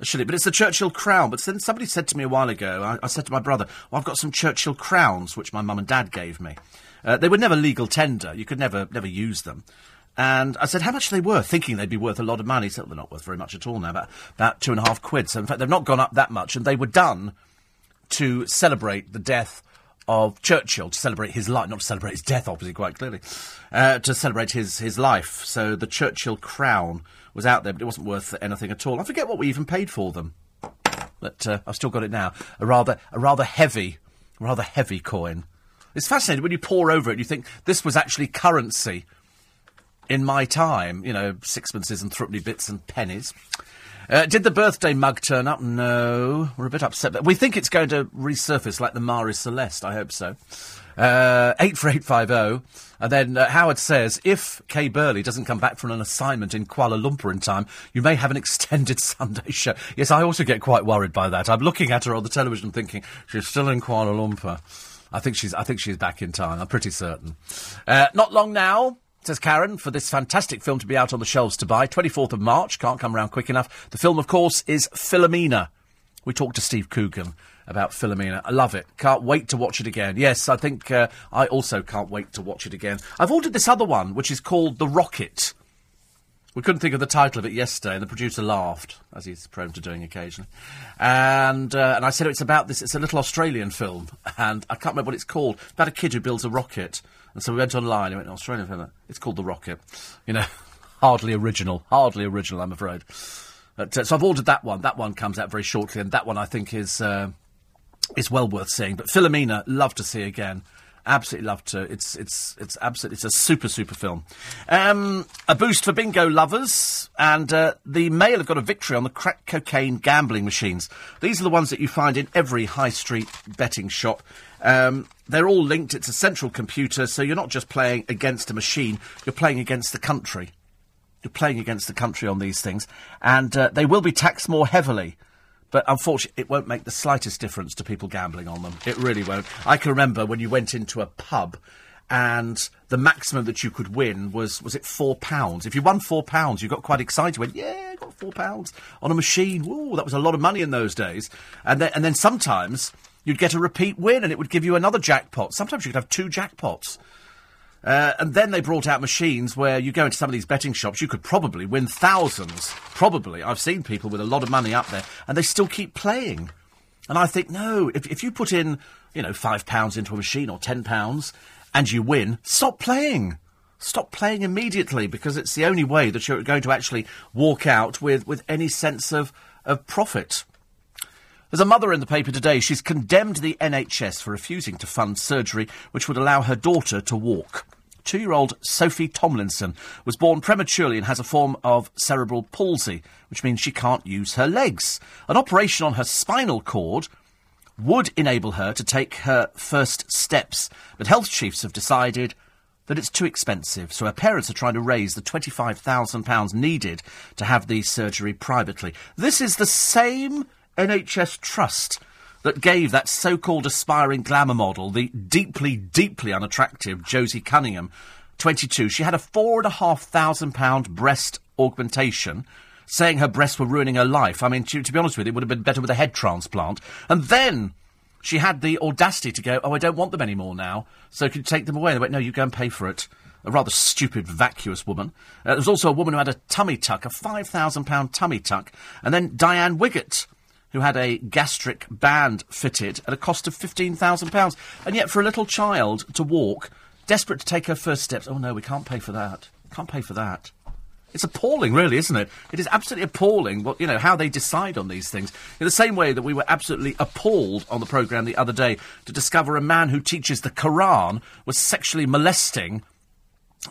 A shilling, but it's the Churchill crown. But then somebody said to me a while ago, I, I said to my brother, well, I've got some Churchill crowns, which my mum and dad gave me. Uh, they were never legal tender. You could never, never use them. And I said, how much they worth? Thinking they'd be worth a lot of money. He said, they're not worth very much at all now, about, about two and a half quid. So, in fact, they've not gone up that much. And they were done to celebrate the death of Churchill, to celebrate his life, not to celebrate his death, obviously, quite clearly, uh, to celebrate his, his life. So the Churchill crown was out there, but it wasn't worth anything at all. I forget what we even paid for them. But uh, I've still got it now. A rather, a rather heavy, rather heavy coin. It's fascinating when you pore over it. You think this was actually currency in my time. You know, sixpences and threepenny bits and pennies. Uh, did the birthday mug turn up? No. We're a bit upset. But we think it's going to resurface like the Marie Celeste. I hope so. Uh, 84850. And then uh, Howard says, if Kay Burley doesn't come back from an assignment in Kuala Lumpur in time, you may have an extended Sunday show. Yes, I also get quite worried by that. I'm looking at her on the television thinking, she's still in Kuala Lumpur. I think she's. I think she's back in time. I'm pretty certain. Uh, not long now. Says Karen, for this fantastic film to be out on the shelves to buy. 24th of March, can't come around quick enough. The film, of course, is Philomena. We talked to Steve Coogan about Philomena. I love it. Can't wait to watch it again. Yes, I think uh, I also can't wait to watch it again. I've ordered this other one, which is called The Rocket. We couldn't think of the title of it yesterday, and the producer laughed, as he's prone to doing occasionally. And uh, and I said it's about this. It's a little Australian film, and I can't remember what it's called. About a kid who builds a rocket. And so we went online. and went Australian film. It's called The Rocket. You know, hardly original. Hardly original, I'm afraid. But, uh, so I've ordered that one. That one comes out very shortly, and that one I think is uh, is well worth seeing. But Philomena, love to see again. Absolutely love to. It's it's it's absolutely it's a super super film. Um, a boost for bingo lovers, and uh, the Mail have got a victory on the crack cocaine gambling machines. These are the ones that you find in every high street betting shop. Um, they're all linked. It's a central computer, so you're not just playing against a machine. You're playing against the country. You're playing against the country on these things, and uh, they will be taxed more heavily. But unfortunately, it won't make the slightest difference to people gambling on them. It really won't. I can remember when you went into a pub and the maximum that you could win was was it four pounds? If you won four pounds, you got quite excited. You went, yeah, I got four pounds on a machine. Ooh, that was a lot of money in those days. And then and then sometimes you'd get a repeat win, and it would give you another jackpot. Sometimes you could have two jackpots. Uh, and then they brought out machines where you go into some of these betting shops, you could probably win thousands. Probably. I've seen people with a lot of money up there, and they still keep playing. And I think, no, if, if you put in, you know, five pounds into a machine or ten pounds and you win, stop playing. Stop playing immediately because it's the only way that you're going to actually walk out with, with any sense of, of profit. There's a mother in the paper today. She's condemned the NHS for refusing to fund surgery which would allow her daughter to walk. Two year old Sophie Tomlinson was born prematurely and has a form of cerebral palsy, which means she can't use her legs. An operation on her spinal cord would enable her to take her first steps, but health chiefs have decided that it's too expensive, so her parents are trying to raise the £25,000 needed to have the surgery privately. This is the same NHS trust that gave that so called aspiring glamour model, the deeply, deeply unattractive Josie Cunningham, 22, she had a £4,500 breast augmentation, saying her breasts were ruining her life. I mean, to, to be honest with you, it would have been better with a head transplant. And then She had the audacity to go, Oh, I don't want them anymore now, so could you take them away? They went, No, you go and pay for it. A rather stupid, vacuous woman. Uh, there was also a woman who had a tummy tuck, a £5,000 tummy tuck, and then Diane Wiggett, who had a gastric band fitted at a cost of £15,000. And yet, for a little child to walk, desperate to take her first steps, oh no, we can't pay for that. Can't pay for that. It's appalling, really, isn't it? It is absolutely appalling what, you know, how they decide on these things. In the same way that we were absolutely appalled on the programme the other day to discover a man who teaches the Quran was sexually molesting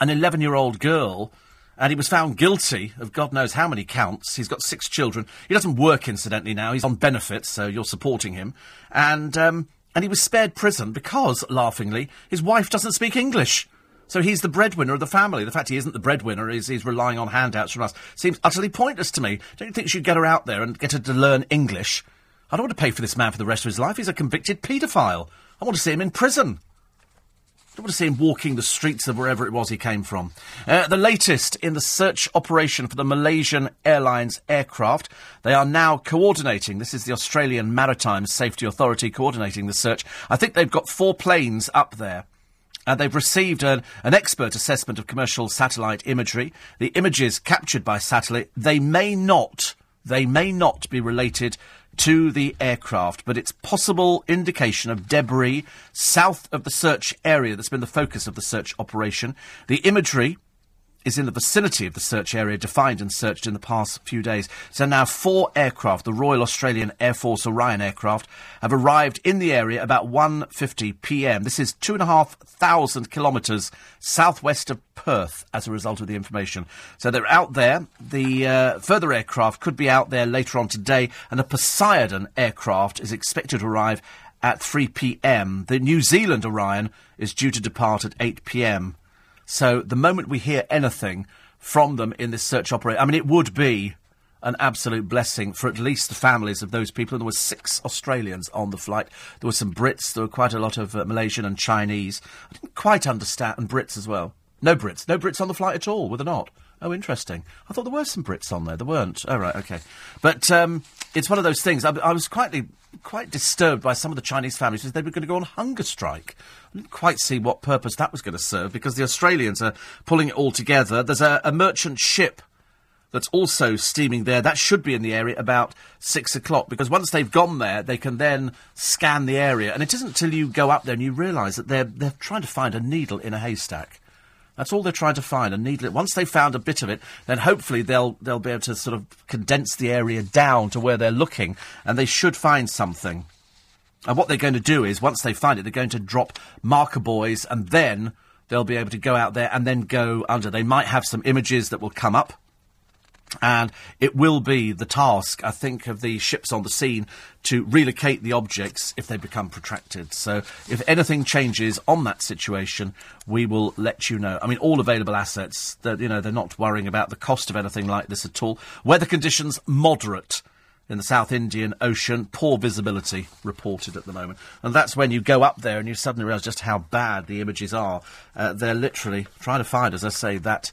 an 11 year old girl. And he was found guilty of God knows how many counts. He's got six children. He doesn't work, incidentally, now. He's on benefits, so you're supporting him. And, um, and he was spared prison because, laughingly, his wife doesn't speak English. So he's the breadwinner of the family. The fact he isn't the breadwinner is he's relying on handouts from us. Seems utterly pointless to me. Don't you think you should get her out there and get her to learn English? I don't want to pay for this man for the rest of his life. He's a convicted paedophile. I want to see him in prison. I want to see him walking the streets of wherever it was he came from. Uh, the latest in the search operation for the Malaysian Airlines aircraft. They are now coordinating. This is the Australian Maritime Safety Authority coordinating the search. I think they've got four planes up there. Uh, they've received an, an expert assessment of commercial satellite imagery. The images captured by satellite, they may not, they may not be related to the aircraft, but it's possible indication of debris south of the search area that's been the focus of the search operation. The imagery is in the vicinity of the search area defined and searched in the past few days. So now four aircraft, the Royal Australian Air Force Orion aircraft, have arrived in the area about 1.50 p.m. This is two and a half thousand kilometres southwest of Perth as a result of the information. So they're out there. The uh, further aircraft could be out there later on today, and a Poseidon aircraft is expected to arrive at 3 p.m. The New Zealand Orion is due to depart at 8 p.m. So the moment we hear anything from them in this search operation, I mean, it would be an absolute blessing for at least the families of those people. And there were six Australians on the flight. There were some Brits. There were quite a lot of uh, Malaysian and Chinese. I didn't quite understand, and Brits as well. No Brits. No Brits on the flight at all, were there not? Oh, interesting. I thought there were some Brits on there. There weren't. Oh, right, okay. But um, it's one of those things. I, I was quite, quite disturbed by some of the Chinese families because they were going to go on hunger strike. I didn't quite see what purpose that was going to serve because the Australians are pulling it all together. There's a, a merchant ship that's also steaming there. That should be in the area about six o'clock because once they've gone there, they can then scan the area. And it isn't until you go up there and you realise that they're, they're trying to find a needle in a haystack. That's all they're trying to find, a needle. Once they've found a bit of it, then hopefully they'll they'll be able to sort of condense the area down to where they're looking, and they should find something. And what they're going to do is, once they find it, they're going to drop marker buoys, and then they'll be able to go out there and then go under. They might have some images that will come up and it will be the task, I think, of the ships on the scene to relocate the objects if they become protracted. So, if anything changes on that situation, we will let you know. I mean, all available assets, that you know, they're not worrying about the cost of anything like this at all. Weather conditions moderate in the South Indian Ocean. Poor visibility reported at the moment. And that's when you go up there and you suddenly realise just how bad the images are. Uh, they're literally trying to find, as I say, that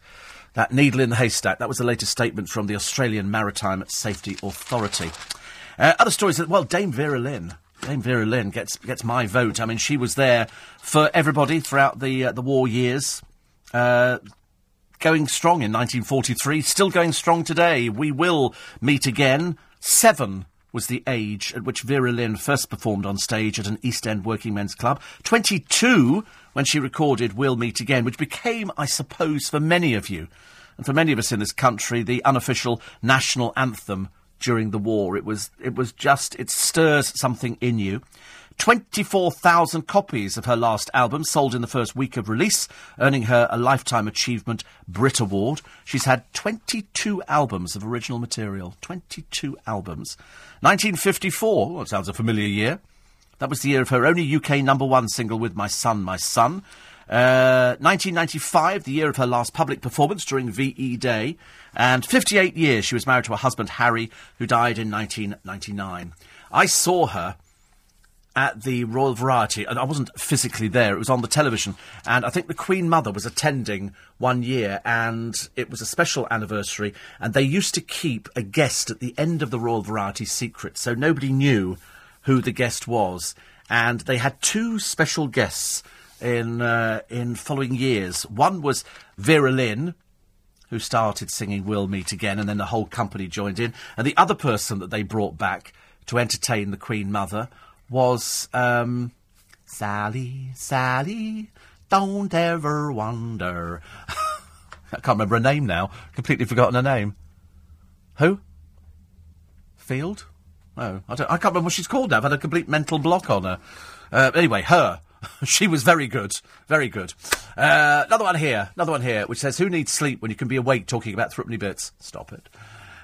that needle in the haystack. That was the latest statement from the Australian Maritime Safety Authority. Uh, other stories that, well, Dame Vera Lynn. Dame Vera Lynn gets gets my vote. I mean, she was there for everybody throughout the uh, the war years. Uh, going strong in 1943, still going strong today. We will meet again. Seven was the age at which Vera Lynn first performed on stage at an East End working men's club. 22 when she recorded We'll Meet Again, which became, I suppose, for many of you, and for many of us in this country, the unofficial national anthem during the war. It was, it was just, it stirs something in you. 24,000 copies of her last album sold in the first week of release, earning her a Lifetime Achievement Brit Award. She's had 22 albums of original material. 22 albums. 1954, well, sounds a familiar year. That was the year of her only UK number one single with My Son, My Son. Uh, 1995, the year of her last public performance during VE Day. And 58 years she was married to her husband Harry, who died in 1999. I saw her at the Royal Variety, and I wasn't physically there, it was on the television. And I think the Queen Mother was attending one year, and it was a special anniversary. And they used to keep a guest at the end of the Royal Variety secret, so nobody knew who the guest was. and they had two special guests in uh, in following years. One was Vera Lynn, who started singing "We'll Meet Again," and then the whole company joined in. And the other person that they brought back to entertain the Queen Mother was um, Sally, Sally. Don't ever wonder. I can't remember her name now. Completely forgotten her name. Who? Field? Oh, I, I, can't remember what she's called now. I've had a complete mental block on her. Uh, anyway, her. she was very good. Very good. Uh, another one here. Another one here, which says, Who needs sleep when you can be awake talking about threepenny bits? Stop it.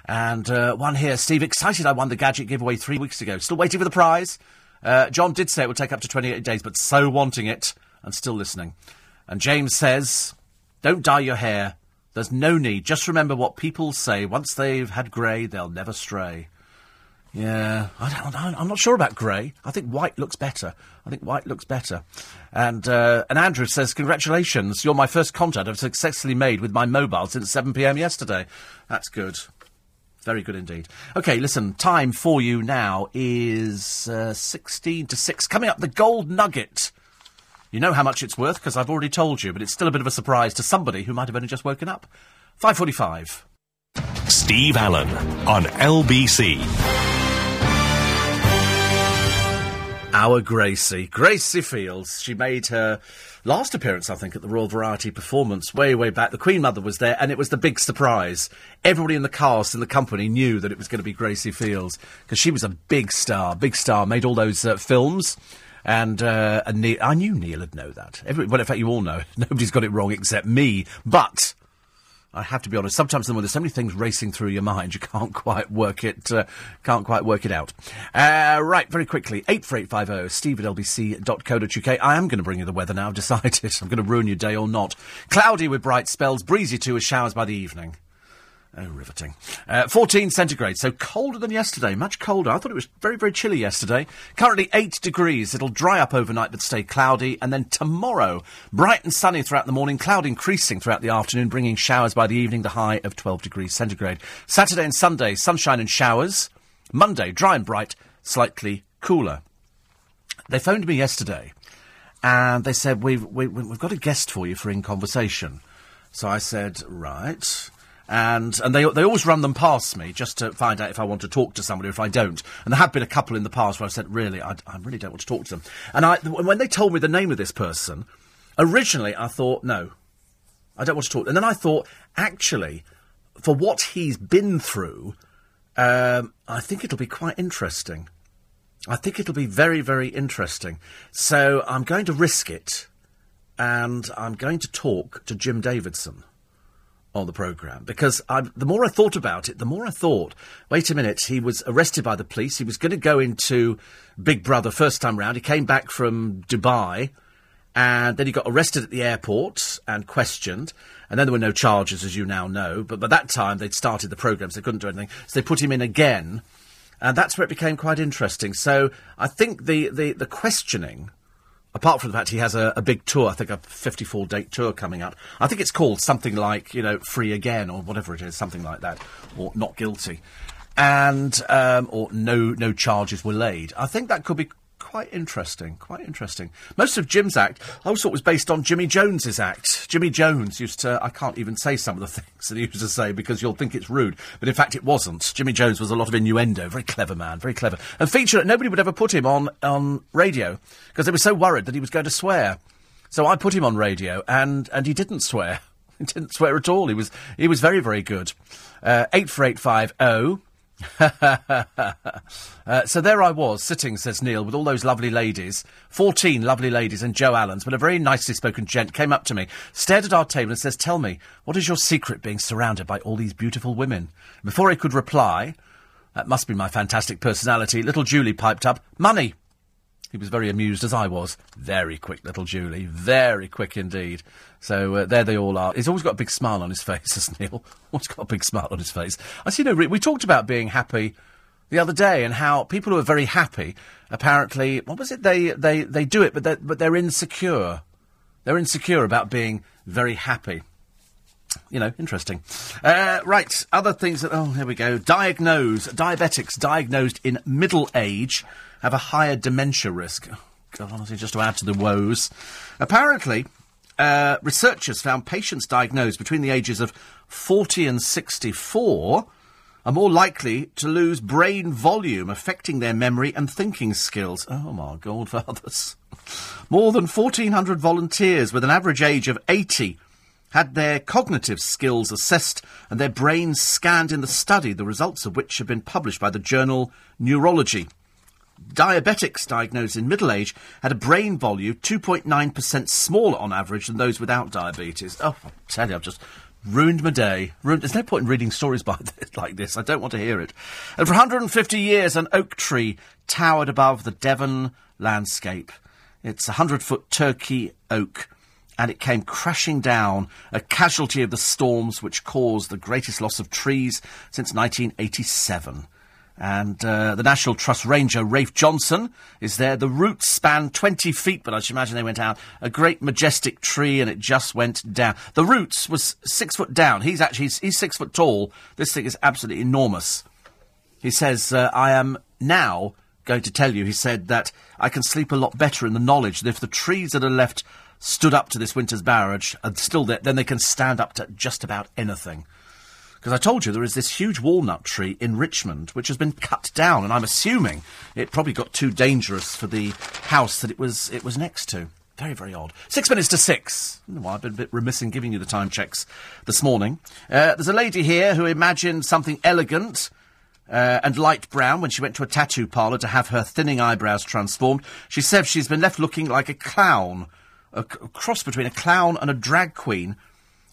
And uh, one here. Steve, excited I won the gadget giveaway three weeks ago. Still waiting for the prize. Uh, John did say it would take up to 28 days, but so wanting it and still listening. And James says, Don't dye your hair. There's no need. Just remember what people say. Once they've had grey, they'll never stray. Yeah, I I'm not sure about grey. I think white looks better. I think white looks better. And uh, and Andrew says, "Congratulations, you're my first contact I've successfully made with my mobile since 7 p.m. yesterday. That's good, very good indeed." Okay, listen. Time for you now is uh, 16 to six. Coming up, the gold nugget. You know how much it's worth because I've already told you, but it's still a bit of a surprise to somebody who might have only just woken up. 5:45. Steve Allen on LBC. Our Gracie, Gracie Fields. She made her last appearance, I think, at the Royal Variety Performance way, way back. The Queen Mother was there, and it was the big surprise. Everybody in the cast and the company knew that it was going to be Gracie Fields because she was a big star, big star. Made all those uh, films. And, uh, and Neil, I knew Neil would know that. Every, well, in fact, you all know. Nobody's got it wrong except me. But I have to be honest. Sometimes when there's so many things racing through your mind, you can't quite work it. Uh, can't quite work it out. Uh, right, very quickly. Eight four eight five zero. Steve at lbc.co.uk. I am going to bring you the weather now. I've decided. I'm going to ruin your day or not. Cloudy with bright spells. Breezy too with showers by the evening. Oh, riveting. Uh, 14 centigrade, so colder than yesterday, much colder. I thought it was very, very chilly yesterday. Currently 8 degrees. It'll dry up overnight but stay cloudy. And then tomorrow, bright and sunny throughout the morning, cloud increasing throughout the afternoon, bringing showers by the evening, the high of 12 degrees centigrade. Saturday and Sunday, sunshine and showers. Monday, dry and bright, slightly cooler. They phoned me yesterday and they said, we've, we, have we have got a guest for you for In Conversation. So I said, right and and they they always run them past me just to find out if I want to talk to somebody or if I don't. And there have been a couple in the past where I've said, really, I, I really don't want to talk to them. And I when they told me the name of this person, originally I thought, no, I don't want to talk. And then I thought, actually, for what he's been through, um, I think it'll be quite interesting. I think it'll be very, very interesting. So I'm going to risk it, and I'm going to talk to Jim Davidson on the programme because I, the more I thought about it, the more I thought, wait a minute, he was arrested by the police. He was going to go into Big Brother first time round. He came back from Dubai and then he got arrested at the airport and questioned. And then there were no charges, as you now know. But by that time, they'd started the programme, so they couldn't do anything. So they put him in again. And that's where it became quite interesting. So I think the, the, the questioning apart from the fact he has a, a, big tour, I think a 54 date tour coming up. I think it's called something like, you know, Free Again or whatever it is, something like that, or Not Guilty. And, um, or no, no charges were laid. I think that could be quite interesting, quite interesting. Most of Jim's act, I always thought was based on Jimmy Jones's act. Jimmy Jones used to, I can't even say some of the things that he used to say because you'll think it's rude, but in fact it wasn't. Jimmy Jones was a lot of innuendo, very clever man, very clever. And featured, nobody would ever put him on, on radio because they were so worried that he was going to swear. So I put him on radio and, and he didn't swear. He didn't swear at all. He was, he was very, very good. Uh, 84850 uh, so there I was, sitting, says Neil, with all those lovely ladies, 14 lovely ladies and Joe Allen's, but a very nicely spoken gent came up to me, stared at our table and says, Tell me, what is your secret being surrounded by all these beautiful women? Before I could reply, that must be my fantastic personality, little Julie piped up, Money! He was very amused, as I was. Very quick, little Julie. Very quick indeed. So uh, there they all are. He's always got a big smile on his face, has Neil? Always got a big smile on his face. I see. No, we talked about being happy the other day and how people who are very happy, apparently, what was it? They they they do it, but they're, but they're insecure. They're insecure about being very happy. You know, interesting. Uh, right, other things that. Oh, here we go. Diagnose diabetics diagnosed in middle age have a higher dementia risk. God, honestly, just to add to the woes. Apparently, uh, researchers found patients diagnosed between the ages of 40 and 64 are more likely to lose brain volume, affecting their memory and thinking skills. Oh my God, fathers. More than 1,400 volunteers with an average age of 80 had their cognitive skills assessed and their brains scanned in the study, the results of which have been published by the journal Neurology. Diabetics diagnosed in middle age had a brain volume 2.9% smaller on average than those without diabetes. Oh, I tell you, I've just ruined my day. Ruined, there's no point in reading stories this, like this. I don't want to hear it. And for 150 years, an oak tree towered above the Devon landscape. It's a 100 foot Turkey oak and it came crashing down, a casualty of the storms which caused the greatest loss of trees since 1987. And uh, the National Trust Ranger, Rafe Johnson, is there. The roots span 20 feet, but I should imagine they went out. A great majestic tree, and it just went down. The roots was six foot down. He's actually, he's, he's six foot tall. This thing is absolutely enormous. He says, uh, I am now going to tell you, he said, that I can sleep a lot better in the knowledge that if the trees that are left stood up to this winter's barrage and still there, then they can stand up to just about anything. Because I told you there is this huge walnut tree in Richmond which has been cut down, and I'm assuming it probably got too dangerous for the house that it was it was next to. Very, very odd. Six minutes to six. Well, I've been a bit remiss in giving you the time checks this morning. Uh, there's a lady here who imagined something elegant uh, and light brown when she went to a tattoo parlour to have her thinning eyebrows transformed. She said she's been left looking like a clown a, cross between a clown and a drag queen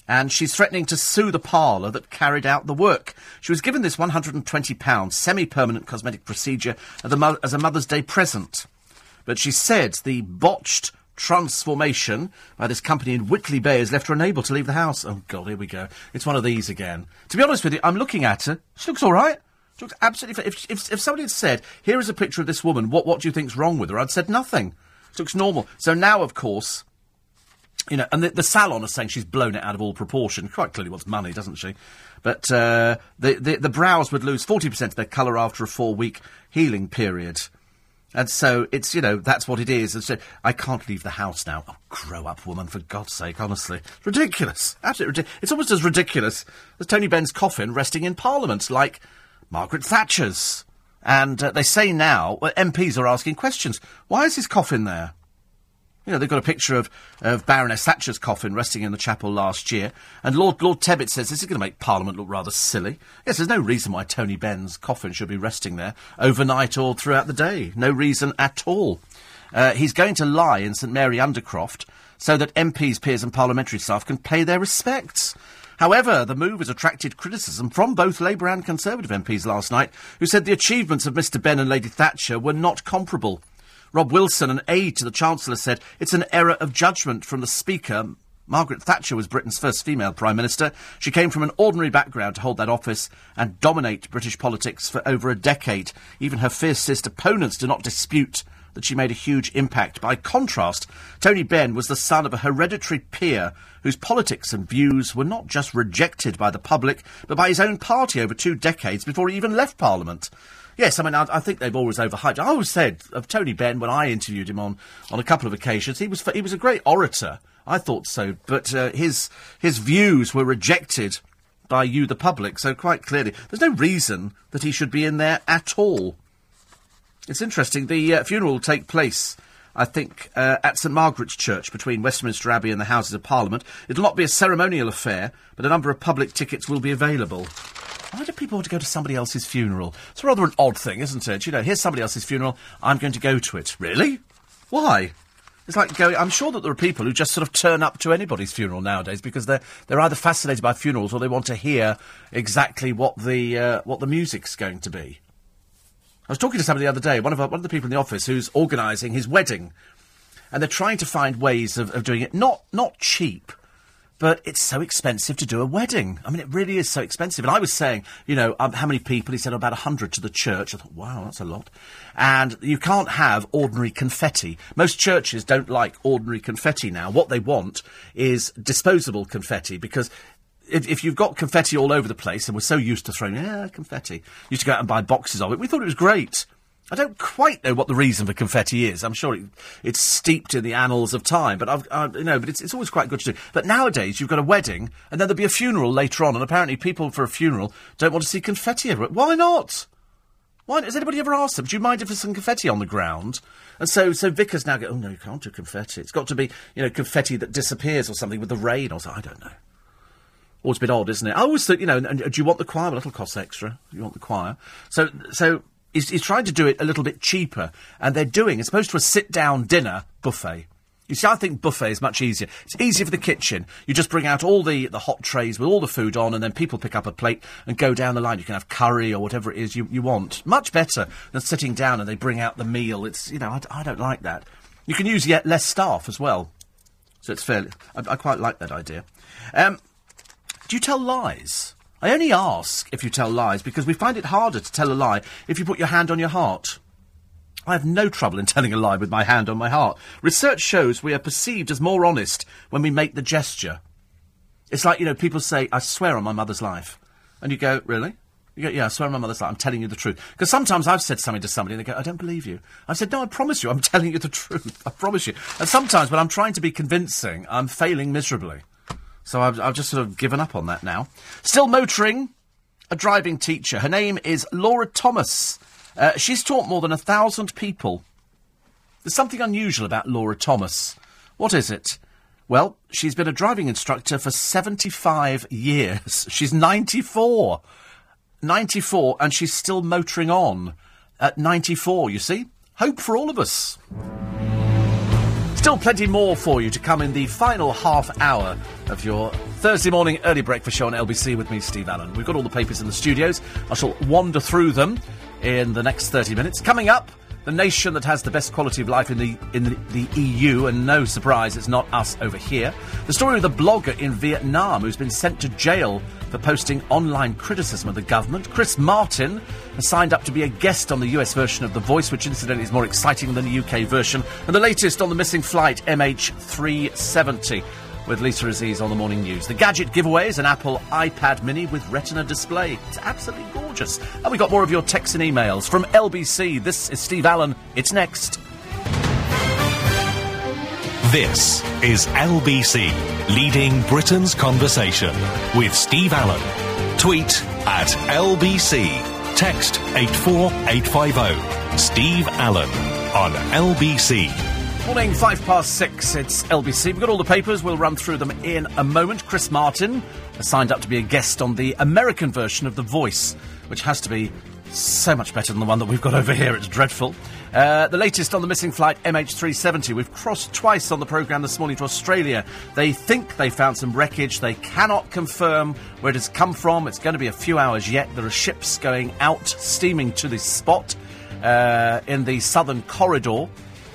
and she's threatening to sue the parlour that carried out the work. She was given this £120 semi-permanent cosmetic procedure as a Mother's Day present. But she said the botched transformation by this company in Whitley Bay has left her unable to leave the house. Oh, God, here we go. It's one of these again. To be honest with you, I'm looking at her. She looks all right. She looks absolutely... If, if, if somebody had said, here is a picture of this woman, what, what do you think's wrong with her? I'd said nothing. She looks normal. So now, of course, you know, and the, the, salon is saying she's blown it out of all proportion. Quite clearly wants money, doesn't she? But uh, the, the, the brows would lose 40% of their colour after a four week healing period. And so it's, you know, that's what it is. And so I can't leave the house now. Oh, grow up, woman, for God's sake, honestly. Ridiculous. Absolutely ridiculous. It's almost as ridiculous as Tony Benn's coffin resting in Parliament, like Margaret Thatcher's. And uh, they say now, well, MPs are asking questions. Why is his coffin there? You know, they've got a picture of, of Baroness Thatcher's coffin resting in the chapel last year, and Lord Lord Tebbit says this is going to make Parliament look rather silly. Yes, there's no reason why Tony Benn's coffin should be resting there overnight or throughout the day. No reason at all. Uh, he's going to lie in St Mary Undercroft so that MPs, peers, and parliamentary staff can pay their respects. However, the move has attracted criticism from both Labour and Conservative MPs last night, who said the achievements of Mr Benn and Lady Thatcher were not comparable. Rob Wilson, an aide to the Chancellor, said it's an error of judgment from the Speaker. Margaret Thatcher was Britain's first female Prime Minister. She came from an ordinary background to hold that office and dominate British politics for over a decade. Even her fiercest opponents do not dispute that she made a huge impact. By contrast, Tony Benn was the son of a hereditary peer whose politics and views were not just rejected by the public, but by his own party over two decades before he even left Parliament. Yes, I mean, I, I, think they've always overhyped. I always said of Tony Benn when I interviewed him on, on a couple of occasions, he was he was a great orator. I thought so, but uh, his his views were rejected by you, the public. So quite clearly, there's no reason that he should be in there at all. It's interesting. The uh, funeral will take place. I think, uh, at St Margaret's Church between Westminster Abbey and the Houses of Parliament. It'll not be a ceremonial affair, but a number of public tickets will be available. Why do people want to go to somebody else's funeral? It's rather an odd thing, isn't it? You know, here's somebody else's funeral, I'm going to go to it. Really? Why? It's like going. I'm sure that there are people who just sort of turn up to anybody's funeral nowadays because they're they're either fascinated by funerals or they want to hear exactly what the uh, what the music's going to be. I was talking to somebody the other day, one of our, one of the people in the office who's organising his wedding, and they're trying to find ways of, of doing it not not cheap, but it's so expensive to do a wedding. I mean, it really is so expensive. And I was saying, you know, um, how many people? He said about 100 to the church. I thought, wow, that's a lot. And you can't have ordinary confetti. Most churches don't like ordinary confetti now. What they want is disposable confetti because if, if, you've got confetti all over the place, and we're so used to throwing yeah, confetti, used to go out and buy boxes of it. We thought it was great. I don't quite know what the reason for confetti is. I'm sure it, it's steeped in the annals of time, but I've, I, you know, but it's, it's always quite good to do. But nowadays, you've got a wedding, and then there'll be a funeral later on, and apparently people for a funeral don't want to see confetti everywhere. Why not? Why has anybody ever asked them? Do you mind if there's some confetti on the ground? And so, so vicars now go, oh no, you can't do confetti. It's got to be, you know, confetti that disappears or something with the rain or something. I don't know. Always a bit odd, isn't it? I always think, you know, and, and do you want the choir? Well, it'll cost extra. You want the choir. So, so He's, trying to do it a little bit cheaper, and they're doing, as opposed to a sit down dinner buffet. You see, I think buffet is much easier. It's easier for the kitchen. You just bring out all the, the hot trays with all the food on, and then people pick up a plate and go down the line. You can have curry or whatever it is you, you want. Much better than sitting down and they bring out the meal. It's, you know, I, I don't like that. You can use yet less staff as well. So it's fairly. I, I quite like that idea. Um, do you tell lies? I only ask if you tell lies because we find it harder to tell a lie if you put your hand on your heart. I have no trouble in telling a lie with my hand on my heart. Research shows we are perceived as more honest when we make the gesture. It's like, you know, people say, I swear on my mother's life. And you go, really? You go, yeah, I swear on my mother's life, I'm telling you the truth. Because sometimes I've said something to somebody and they go, I don't believe you. I said, no, I promise you, I'm telling you the truth. I promise you. And sometimes when I'm trying to be convincing, I'm failing miserably. So I've, I've just sort of given up on that now. Still motoring, a driving teacher. Her name is Laura Thomas. Uh, she's taught more than a thousand people. There's something unusual about Laura Thomas. What is it? Well, she's been a driving instructor for 75 years. She's 94. 94, and she's still motoring on at 94, you see? Hope for all of us. Still plenty more for you to come in the final half hour of your Thursday morning early breakfast show on LBC with me, Steve Allen. We've got all the papers in the studios. I shall wander through them in the next 30 minutes. Coming up, the nation that has the best quality of life in the in the, the, EU, and no surprise, it's not us over here. The story of the blogger in Vietnam who's been sent to jail for posting online criticism of the government. Chris Martin has signed up to be a guest on the US version of The Voice, which incidentally is more exciting than the UK version. And the latest on the missing flight MH370 with Lisa Aziz on the morning news. The gadget giveaway is an Apple iPad mini with retina display. It's absolutely gorgeous. And we got more of your texts and emails from LBC. This is Steve Allen. It's next. This is LBC, leading Britain's conversation with Steve Allen. Tweet at LBC. Text 84850. Steve Allen on LBC. Morning, five past six. It's LBC. We've got all the papers. We'll run through them in a moment. Chris Martin has signed up to be a guest on the American version of The Voice, which has to be so much better than the one that we've got over here. It's dreadful. Uh, the latest on the missing flight MH370. We've crossed twice on the programme this morning to Australia. They think they found some wreckage. They cannot confirm where it has come from. It's going to be a few hours yet. There are ships going out, steaming to this spot uh, in the southern corridor.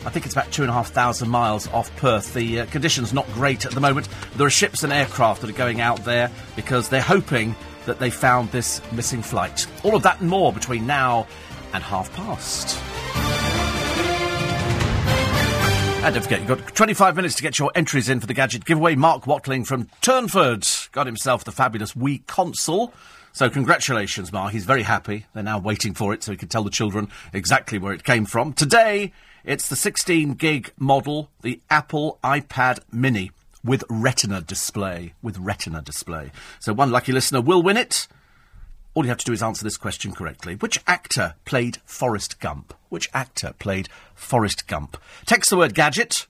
I think it's about two and a half thousand miles off Perth. The uh, conditions not great at the moment. There are ships and aircraft that are going out there because they're hoping that they found this missing flight. All of that and more between now and half past. And don't forget, you've got 25 minutes to get your entries in for the gadget giveaway. Mark Watling from Turnford got himself the fabulous Wii console. So congratulations, Mark. He's very happy. They're now waiting for it so he can tell the children exactly where it came from. Today, it's the 16 gig model, the Apple iPad Mini with Retina display. With Retina display. So one lucky listener will win it. All you have to do is answer this question correctly. Which actor played Forrest Gump? Which actor played Forrest Gump? Text the word gadget,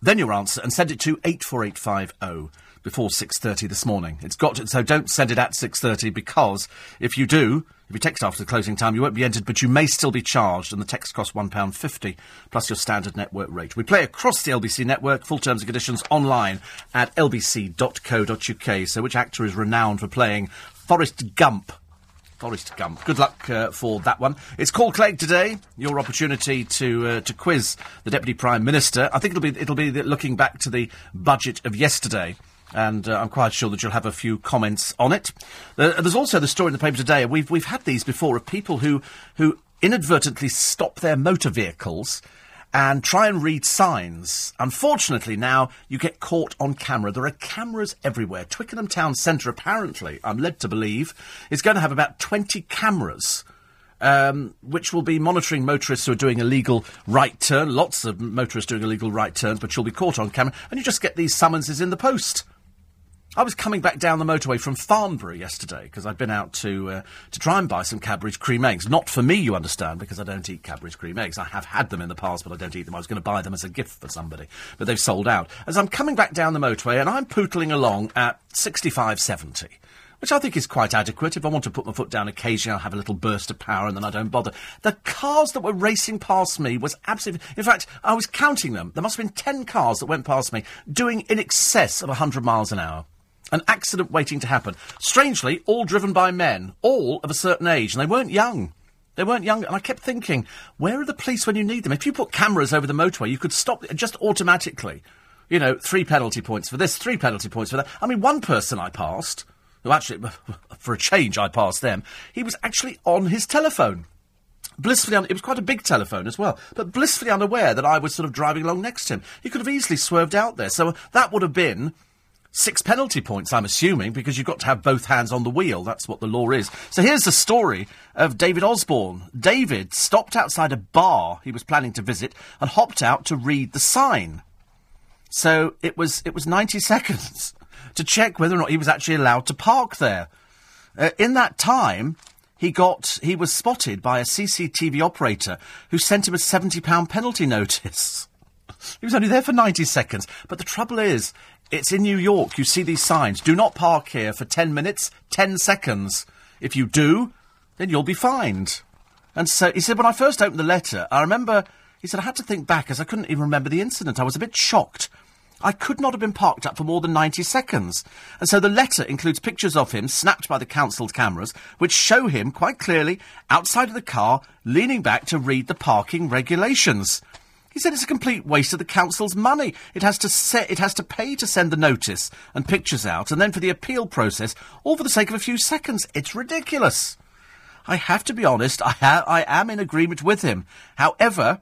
then your answer, and send it to 84850 before 6.30 this morning. It's got to, so don't send it at 6.30 because if you do, if you text after the closing time, you won't be entered, but you may still be charged, and the text costs £1.50 plus your standard network rate. We play across the LBC network, full terms and conditions online at lbc.co.uk. So which actor is renowned for playing Forrest Gump. Forrest Gump. Good luck uh, for that one. It's Call Clegg today. Your opportunity to uh, to quiz the Deputy Prime Minister. I think it'll be it'll be looking back to the budget of yesterday. And uh, I'm quite sure that you'll have a few comments on it. Uh, there's also the story in the paper today. We've we've had these before of people who who inadvertently stop their motor vehicles and try and read signs. Unfortunately, now you get caught on camera. There are cameras everywhere. Twickenham Town Centre, apparently, I'm led to believe, is going to have about 20 cameras um, which will be monitoring motorists who are doing illegal right turn. Lots of motorists doing illegal right turns, but you'll be caught on camera, and you just get these summonses in the post. I was coming back down the motorway from Farnborough yesterday because I'd been out to uh, to try and buy some Cadbury's cream eggs. Not for me, you understand, because I don't eat Cadbury's cream eggs. I have had them in the past, but I don't eat them. I was going to buy them as a gift for somebody, but they've sold out. As I'm coming back down the motorway, and I'm pootling along at 65, 70 which I think is quite adequate. If I want to put my foot down occasionally, I'll have a little burst of power and then I don't bother. The cars that were racing past me was absolutely. In fact, I was counting them. There must have been 10 cars that went past me doing in excess of 100 miles an hour. An accident waiting to happen. Strangely, all driven by men, all of a certain age, and they weren't young. They weren't young, and I kept thinking, where are the police when you need them? If you put cameras over the motorway, you could stop just automatically. You know, three penalty points for this, three penalty points for that. I mean, one person I passed who actually, for a change, I passed them, he was actually on his telephone. Blissfully, un- it was quite a big telephone as well, but blissfully unaware that I was sort of driving along next to him. He could have easily swerved out there, so uh, that would have been six penalty points, I'm assuming, because you've got to have both hands on the wheel. That's what the law is. So here's the story of David Osborne. David stopped outside a bar he was planning to visit and hopped out to read the sign. So it was it was 90 seconds to check whether or not he was actually allowed to park there. Uh, in that time, he got he was spotted by a CCTV operator who sent him a seventy pound penalty notice. he was only there for ninety seconds. But the trouble is, it's in New York. You see these signs: "Do not park here for ten minutes, ten seconds. If you do, then you'll be fined." And so he said, when I first opened the letter, I remember he said I had to think back as I couldn't even remember the incident. I was a bit shocked I could not have been parked up for more than 90 seconds. And so the letter includes pictures of him snapped by the council's cameras, which show him quite clearly outside of the car, leaning back to read the parking regulations. He said it's a complete waste of the council's money. It has to set, it has to pay to send the notice and pictures out, and then for the appeal process, all for the sake of a few seconds. It's ridiculous. I have to be honest, I, ha- I am in agreement with him. However,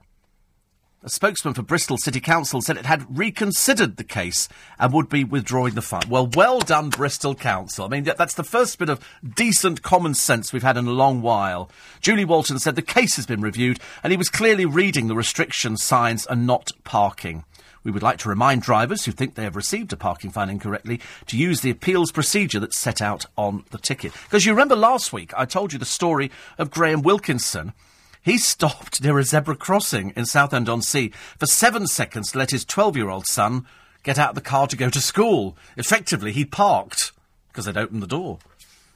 a spokesman for Bristol City Council said it had reconsidered the case and would be withdrawing the fine. Well, well done, Bristol Council. I mean, that's the first bit of decent common sense we've had in a long while. Julie Walton said the case has been reviewed and he was clearly reading the restriction signs and not parking. We would like to remind drivers who think they have received a parking fine incorrectly to use the appeals procedure that's set out on the ticket. Because you remember last week I told you the story of Graham Wilkinson he stopped near a zebra crossing in Southend-on-Sea for seven seconds to let his 12-year-old son get out of the car to go to school. Effectively, he parked because they'd opened the door.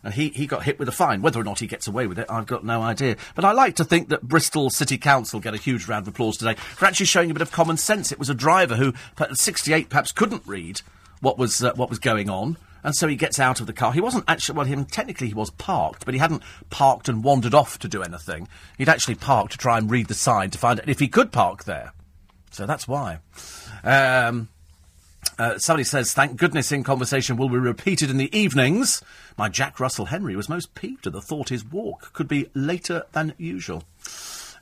And he, he got hit with a fine. Whether or not he gets away with it, I've got no idea. But I like to think that Bristol City Council get a huge round of applause today for actually showing a bit of common sense. It was a driver who, at 68, perhaps couldn't read what was, uh, what was going on and so he gets out of the car. He wasn't actually, well, him, technically he was parked, but he hadn't parked and wandered off to do anything. He'd actually parked to try and read the sign to find out if he could park there. So that's why. Um, uh, somebody says, thank goodness in conversation will be repeated in the evenings. My Jack Russell Henry was most peeved at the thought his walk could be later than usual.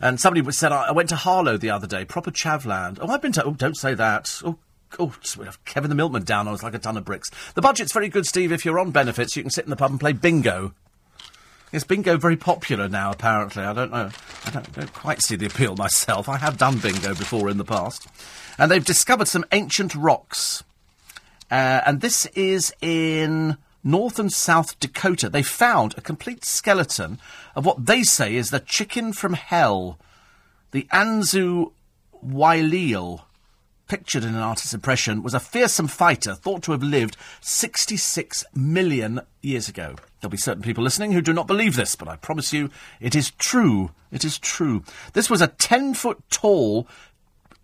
And somebody said, I, went to Harlow the other day, proper chavland. Oh, I've been to, oh, don't say that. Oh, Oh, we have Kevin the Milkman down on us like a ton of bricks. The budget's very good, Steve. If you're on benefits, you can sit in the pub and play bingo. Is bingo very popular now, apparently? I don't know. I don't, don't, quite see the appeal myself. I have done bingo before in the past. And they've discovered some ancient rocks. Uh, and this is in North and South Dakota. They found a complete skeleton of what they say is the chicken from hell, the Anzu wyliei pictured in an artist's impression, was a fearsome fighter thought to have lived 66 million years ago. There'll be certain people listening who do not believe this, but I promise you it is true. It is true. This was a 10 foot tall,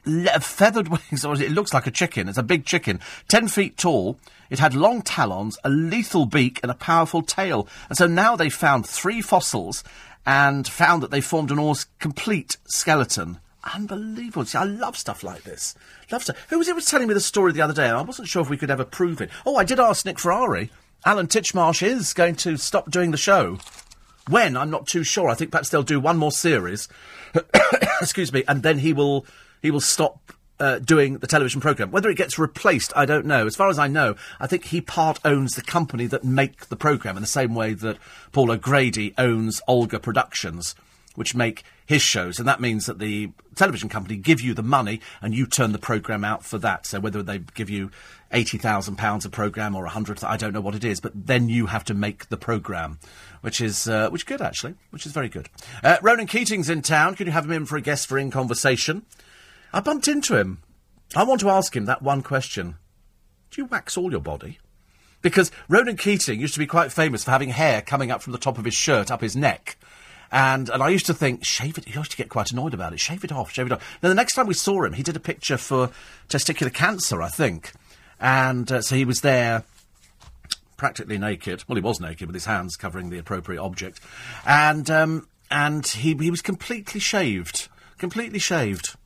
le- feathered wings, it looks like a chicken. It's a big chicken. 10 feet tall. It had long talons, a lethal beak, and a powerful tail. And so now they found three fossils and found that they formed an almost complete skeleton Unbelievable. See, I love stuff like this. Love stuff. Who was it was telling me the story the other day? I wasn't sure if we could ever prove it. Oh, I did ask Nick Ferrari. Alan Titchmarsh is going to stop doing the show. When? I'm not too sure. I think perhaps they'll do one more series. Excuse me. And then he will, he will stop uh, doing the television programme. Whether it gets replaced, I don't know. As far as I know, I think he part owns the company that make the programme in the same way that Paul O'Grady owns Olga Productions which make his shows, and that means that the television company give you the money and you turn the programme out for that. So whether they give you £80,000 a programme or a hundred, I don't know what it is, but then you have to make the programme, which is, uh, which is good actually, which is very good. Uh, Ronan Keating's in town. Can you have him in for a guest for In Conversation? I bumped into him. I want to ask him that one question. Do you wax all your body? Because Ronan Keating used to be quite famous for having hair coming up from the top of his shirt, up his neck. And and I used to think, shave it. He used to get quite annoyed about it. Shave it off, shave it off. Now the next time we saw him, he did a picture for testicular cancer, I think, and uh, so he was there practically naked. Well, he was naked with his hands covering the appropriate object, and um, and he he was completely shaved, completely shaved.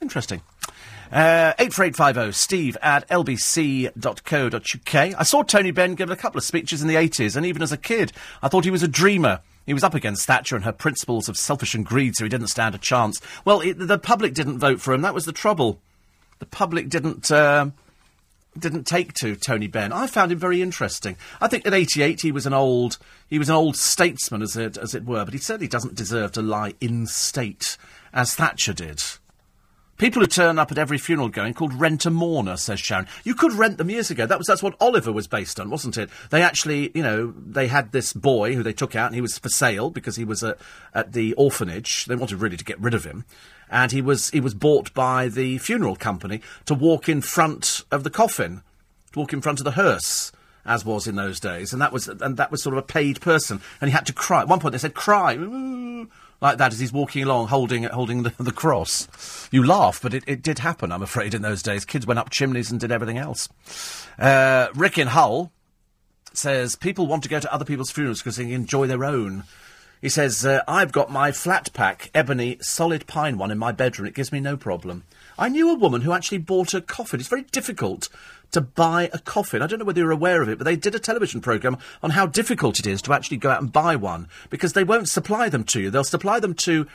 Interesting. Uh, 84850 steve at lbc.co.uk. I saw Tony Benn give a couple of speeches in the 80s, and even as a kid, I thought he was a dreamer. He was up against Thatcher and her principles of selfish and greed, so he didn't stand a chance. Well, it, the public didn't vote for him. That was the trouble. The public didn't. Uh, didn't take to Tony Benn. I found him very interesting. I think at 88 he was an old he was an old statesman as it as it were, but he certainly doesn't deserve to lie in state as Thatcher did. People who turn up at every funeral going called rent a mourner, says Sharon. You could rent them years ago. That was that's what Oliver was based on, wasn't it? They actually, you know, they had this boy who they took out, and he was for sale because he was at, at the orphanage. They wanted really to get rid of him, and he was he was bought by the funeral company to walk in front of the coffin, to walk in front of the hearse as was in those days, and that was and that was sort of a paid person, and he had to cry. At one point, they said, "Cry." Like that as he's walking along holding holding the, the cross. You laugh, but it, it did happen, I'm afraid, in those days. Kids went up chimneys and did everything else. Uh, Rick in Hull says people want to go to other people's funerals because they enjoy their own. He says, uh, I've got my flat pack, ebony, solid pine one in my bedroom. It gives me no problem. I knew a woman who actually bought a coffin. It's very difficult to buy a coffin. I don't know whether you're aware of it, but they did a television programme on how difficult it is to actually go out and buy one because they won't supply them to you. They'll supply them to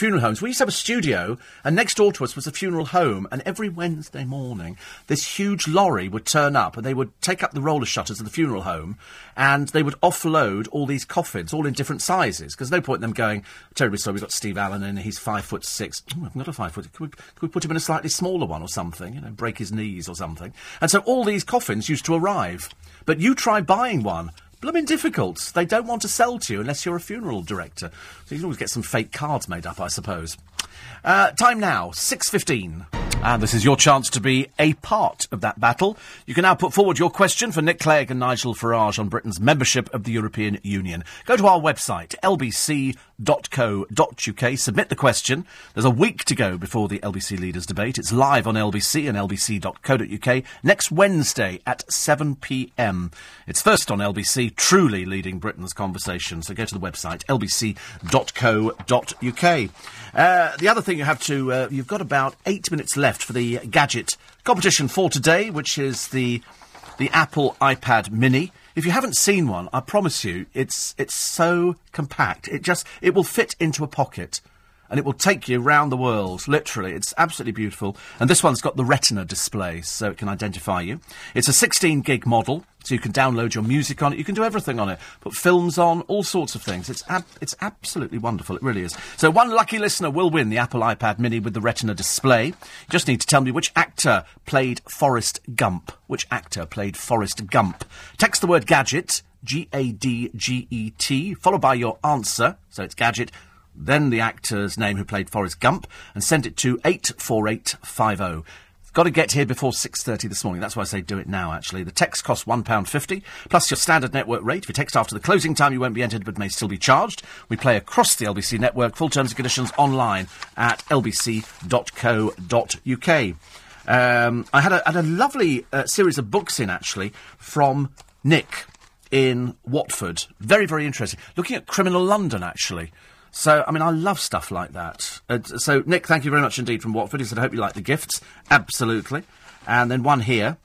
funeral homes. We used to have a studio, and next door to us was a funeral home. And every Wednesday morning, this huge lorry would turn up, and they would take up the roller shutters of the funeral home, and they would offload all these coffins, all in different sizes. Because no point in them going, terribly sorry, we've got Steve Allen in, he's five foot six. Oh, I've got a five foot. Could we, could we put him in a slightly smaller one or something? You know, break his knees or something. And so all these coffins used to arrive. But you try buying one blooming difficult. They don't want to sell to you unless you're a funeral director. So you can always get some fake cards made up, I suppose. Uh, time now, 6.15. And this is your chance to be a part of that battle. You can now put forward your question for Nick Clegg and Nigel Farage on Britain's membership of the European Union. Go to our website, lbc.co.uk, submit the question. There's a week to go before the LBC Leaders Debate. It's live on LBC and lbc.co.uk next Wednesday at 7pm. It's first on LBC, truly leading Britain's conversation. So go to the website, lbc.co.uk. Uh, the other thing you have to, uh, you've got about eight minutes left for the gadget competition for today, which is the the Apple iPad Mini. If you haven't seen one, I promise you, it's it's so compact. It just it will fit into a pocket and it will take you around the world, literally. It's absolutely beautiful. And this one's got the retina display, so it can identify you. It's a 16 gig model, so you can download your music on it. You can do everything on it. Put films on, all sorts of things. It's, ab- it's absolutely wonderful. It really is. So one lucky listener will win the Apple iPad mini with the retina display. You just need to tell me which actor played Forrest Gump. Which actor played Forrest Gump? Text the word gadget, G A D G E T, followed by your answer. So it's gadget then the actor's name who played Forrest Gump, and send it to 84850. Got to get here before 6.30 this morning. That's why I say do it now, actually. The text costs £1.50, plus your standard network rate. If you text after the closing time, you won't be entered, but may still be charged. We play across the LBC network. Full terms and conditions online at lbc.co.uk. Um, I had a, had a lovely uh, series of books in, actually, from Nick in Watford. Very, very interesting. Looking at criminal London, actually. So, I mean, I love stuff like that. Uh, so, Nick, thank you very much indeed from Watford. He said, I hope you like the gifts. Absolutely. And then one here,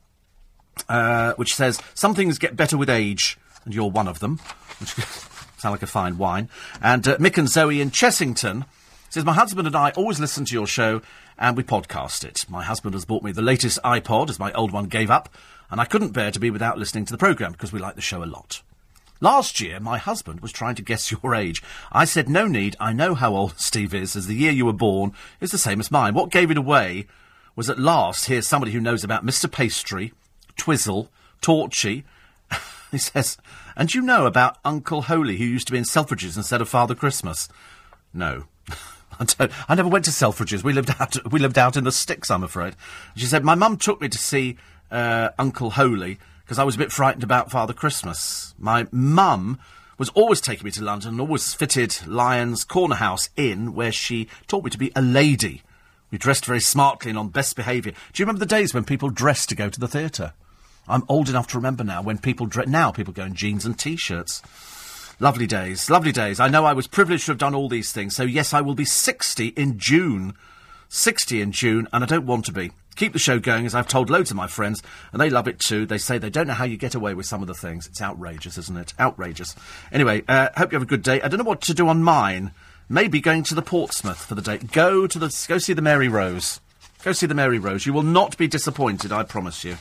uh, which says, Some things get better with age, and you're one of them, which like a fine wine. And uh, Mick and Zoe in Chessington says, My husband and I always listen to your show, and we podcast it. My husband has bought me the latest iPod, as my old one gave up, and I couldn't bear to be without listening to the programme, because we like the show a lot. Last year, my husband was trying to guess your age. I said, no need, I know how old Steve is, as the year you were born is the same as mine. What gave it away was at last here's somebody who knows about Mr. Pastry, Twizzle, Torchy. he says, and you know about Uncle Holy, who used to be in Selfridges instead of Father Christmas? No. I, I, never went to Selfridges. We lived out. We lived out in the sticks. I'm afraid. She said my mum took me to see uh, Uncle Holy because I was a bit frightened about Father Christmas. My mum was always taking me to London and always fitted Lyons Corner House Inn, where she taught me to be a lady. We dressed very smartly and on best behaviour. Do you remember the days when people dressed to go to the theatre? I'm old enough to remember now when people dress. Now people go in jeans and t-shirts. Lovely days, lovely days. I know I was privileged to have done all these things. So yes, I will be 60 in June. 60 in June, and I don't want to be. Keep the show going, as I've told loads of my friends, and they love it too. They say they don't know how you get away with some of the things. It's outrageous, isn't it? Outrageous. Anyway, uh, hope you have a good day. I don't know what to do on mine. Maybe going to the Portsmouth for the day. Go to the go see the Mary Rose. Go see the Mary Rose. You will not be disappointed, I promise you.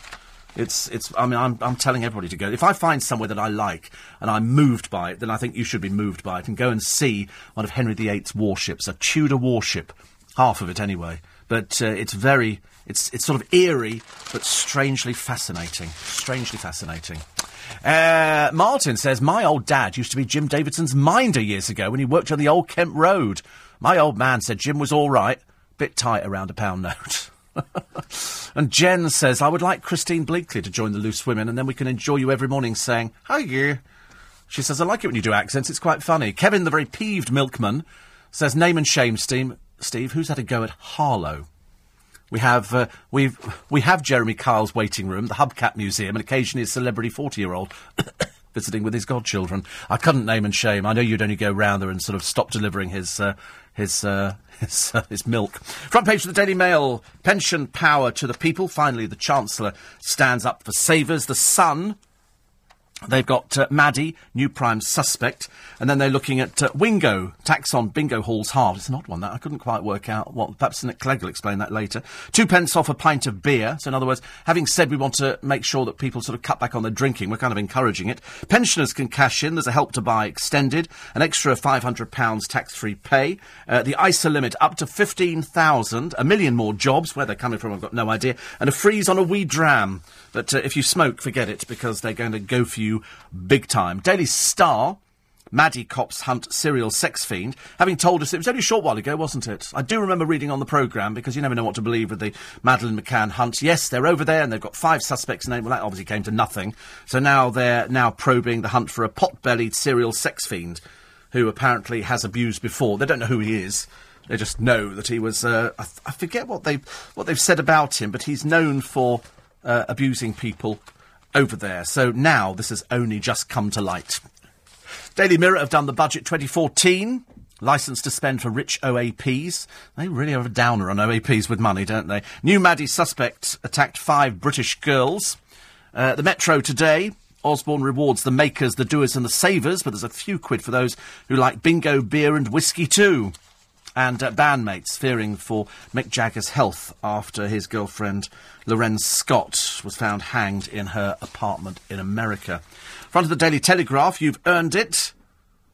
It's, it's, I mean, I'm, I'm telling everybody to go. If I find somewhere that I like and I'm moved by it, then I think you should be moved by it and go and see one of Henry VIII's warships, a Tudor warship. Half of it, anyway. But uh, it's very, it's, it's sort of eerie, but strangely fascinating. Strangely fascinating. Uh, Martin says, My old dad used to be Jim Davidson's minder years ago when he worked on the old Kent Road. My old man said Jim was all right, bit tight around a pound note. and Jen says, I would like Christine Bleakley to join the Loose Women, and then we can enjoy you every morning saying, Hi, you. She says, I like it when you do accents, it's quite funny. Kevin, the very peeved milkman, says, Name and shame, Steve. Steve, who's had a go at Harlow? We have uh, we we have Jeremy Kyle's waiting room, the Hubcap Museum, and occasionally a celebrity forty-year-old visiting with his godchildren. I couldn't name and shame. I know you'd only go round there and sort of stop delivering his uh, his uh, his, uh, his milk. Front page of the Daily Mail: pension power to the people. Finally, the Chancellor stands up for savers. The Sun They've got uh, Maddie, new prime suspect, and then they're looking at uh, Wingo, tax on bingo halls halved. It's an odd one, that. I couldn't quite work out what. Perhaps Nick Clegg will explain that later. Two pence off a pint of beer. So, in other words, having said we want to make sure that people sort of cut back on their drinking, we're kind of encouraging it. Pensioners can cash in. There's a help to buy extended, an extra £500 tax free pay. Uh, the ISA limit up to 15,000, a million more jobs. Where they're coming from, I've got no idea. And a freeze on a wee dram. But uh, if you smoke, forget it, because they're going to go for you big time. Daily Star. Maddie Cops hunt serial sex fiend, having told us it was only a short while ago, wasn't it? I do remember reading on the programme, because you never know what to believe with the Madeleine McCann hunt. Yes, they're over there and they've got five suspects named. Well, that obviously came to nothing. So now they're now probing the hunt for a pot-bellied serial sex fiend who apparently has abused before. They don't know who he is. They just know that he was. Uh, I, I, forget what they what they've said about him, but he's known for uh, abusing people over there. So now this has only just come to light. Daily Mirror have done the budget 2014. License to spend for rich OAPs. They really have a downer on OAPs with money, don't they? New Maddie suspect attacked five British girls. Uh, the Metro today. Osborne rewards the makers, the doers, and the savers, but there's a few quid for those who like bingo, beer, and whiskey too and uh, bandmates fearing for Mick Jagger's health after his girlfriend L'Wren Scott was found hanged in her apartment in America. Front of the Daily Telegraph, you've earned it.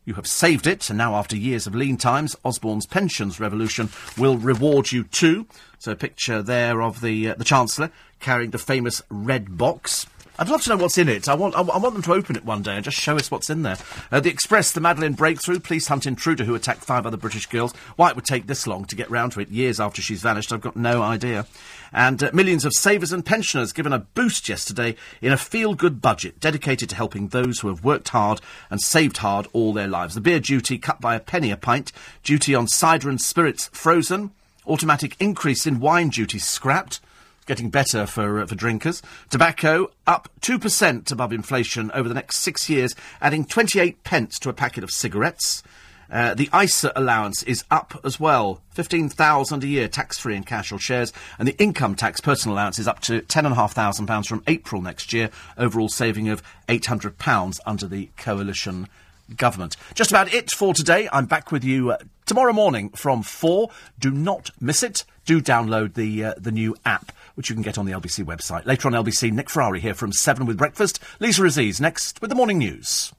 You have saved it, and now after years of lean times, Osborne's pensions revolution will reward you too. So a picture there of the uh, the Chancellor carrying the famous red box. I'd love to know what's in it. I want, I, I, want them to open it one day and just show us what's in there. Uh, the Express, the Madeleine breakthrough. Police hunt intruder who attacked five other British girls. Why it would take this long to get round to it, years after she's vanished, I've got no idea. And uh, millions of savers and pensioners given a boost yesterday in a feel-good budget dedicated to helping those who have worked hard and saved hard all their lives. The beer duty cut by a penny a pint. Duty on cider and spirits frozen. Automatic increase in wine duty scrapped getting better for, uh, for drinkers. Tobacco up 2% above inflation over the next six years, adding 28 pence to a packet of cigarettes. Uh, the ISA allowance is up as well, 15,000 a year tax-free in cash or shares, and the income tax personal allowance is up to £10,500 from April next year, overall saving of £800 under the coalition government. Just about it for today. I'm back with you uh, tomorrow morning from 4. Do not miss it. Do download the, uh, the new app which you can get on the LBC website. Later on LBC, Nick Ferrari here from 7 with breakfast. Lisa Aziz next with the morning news.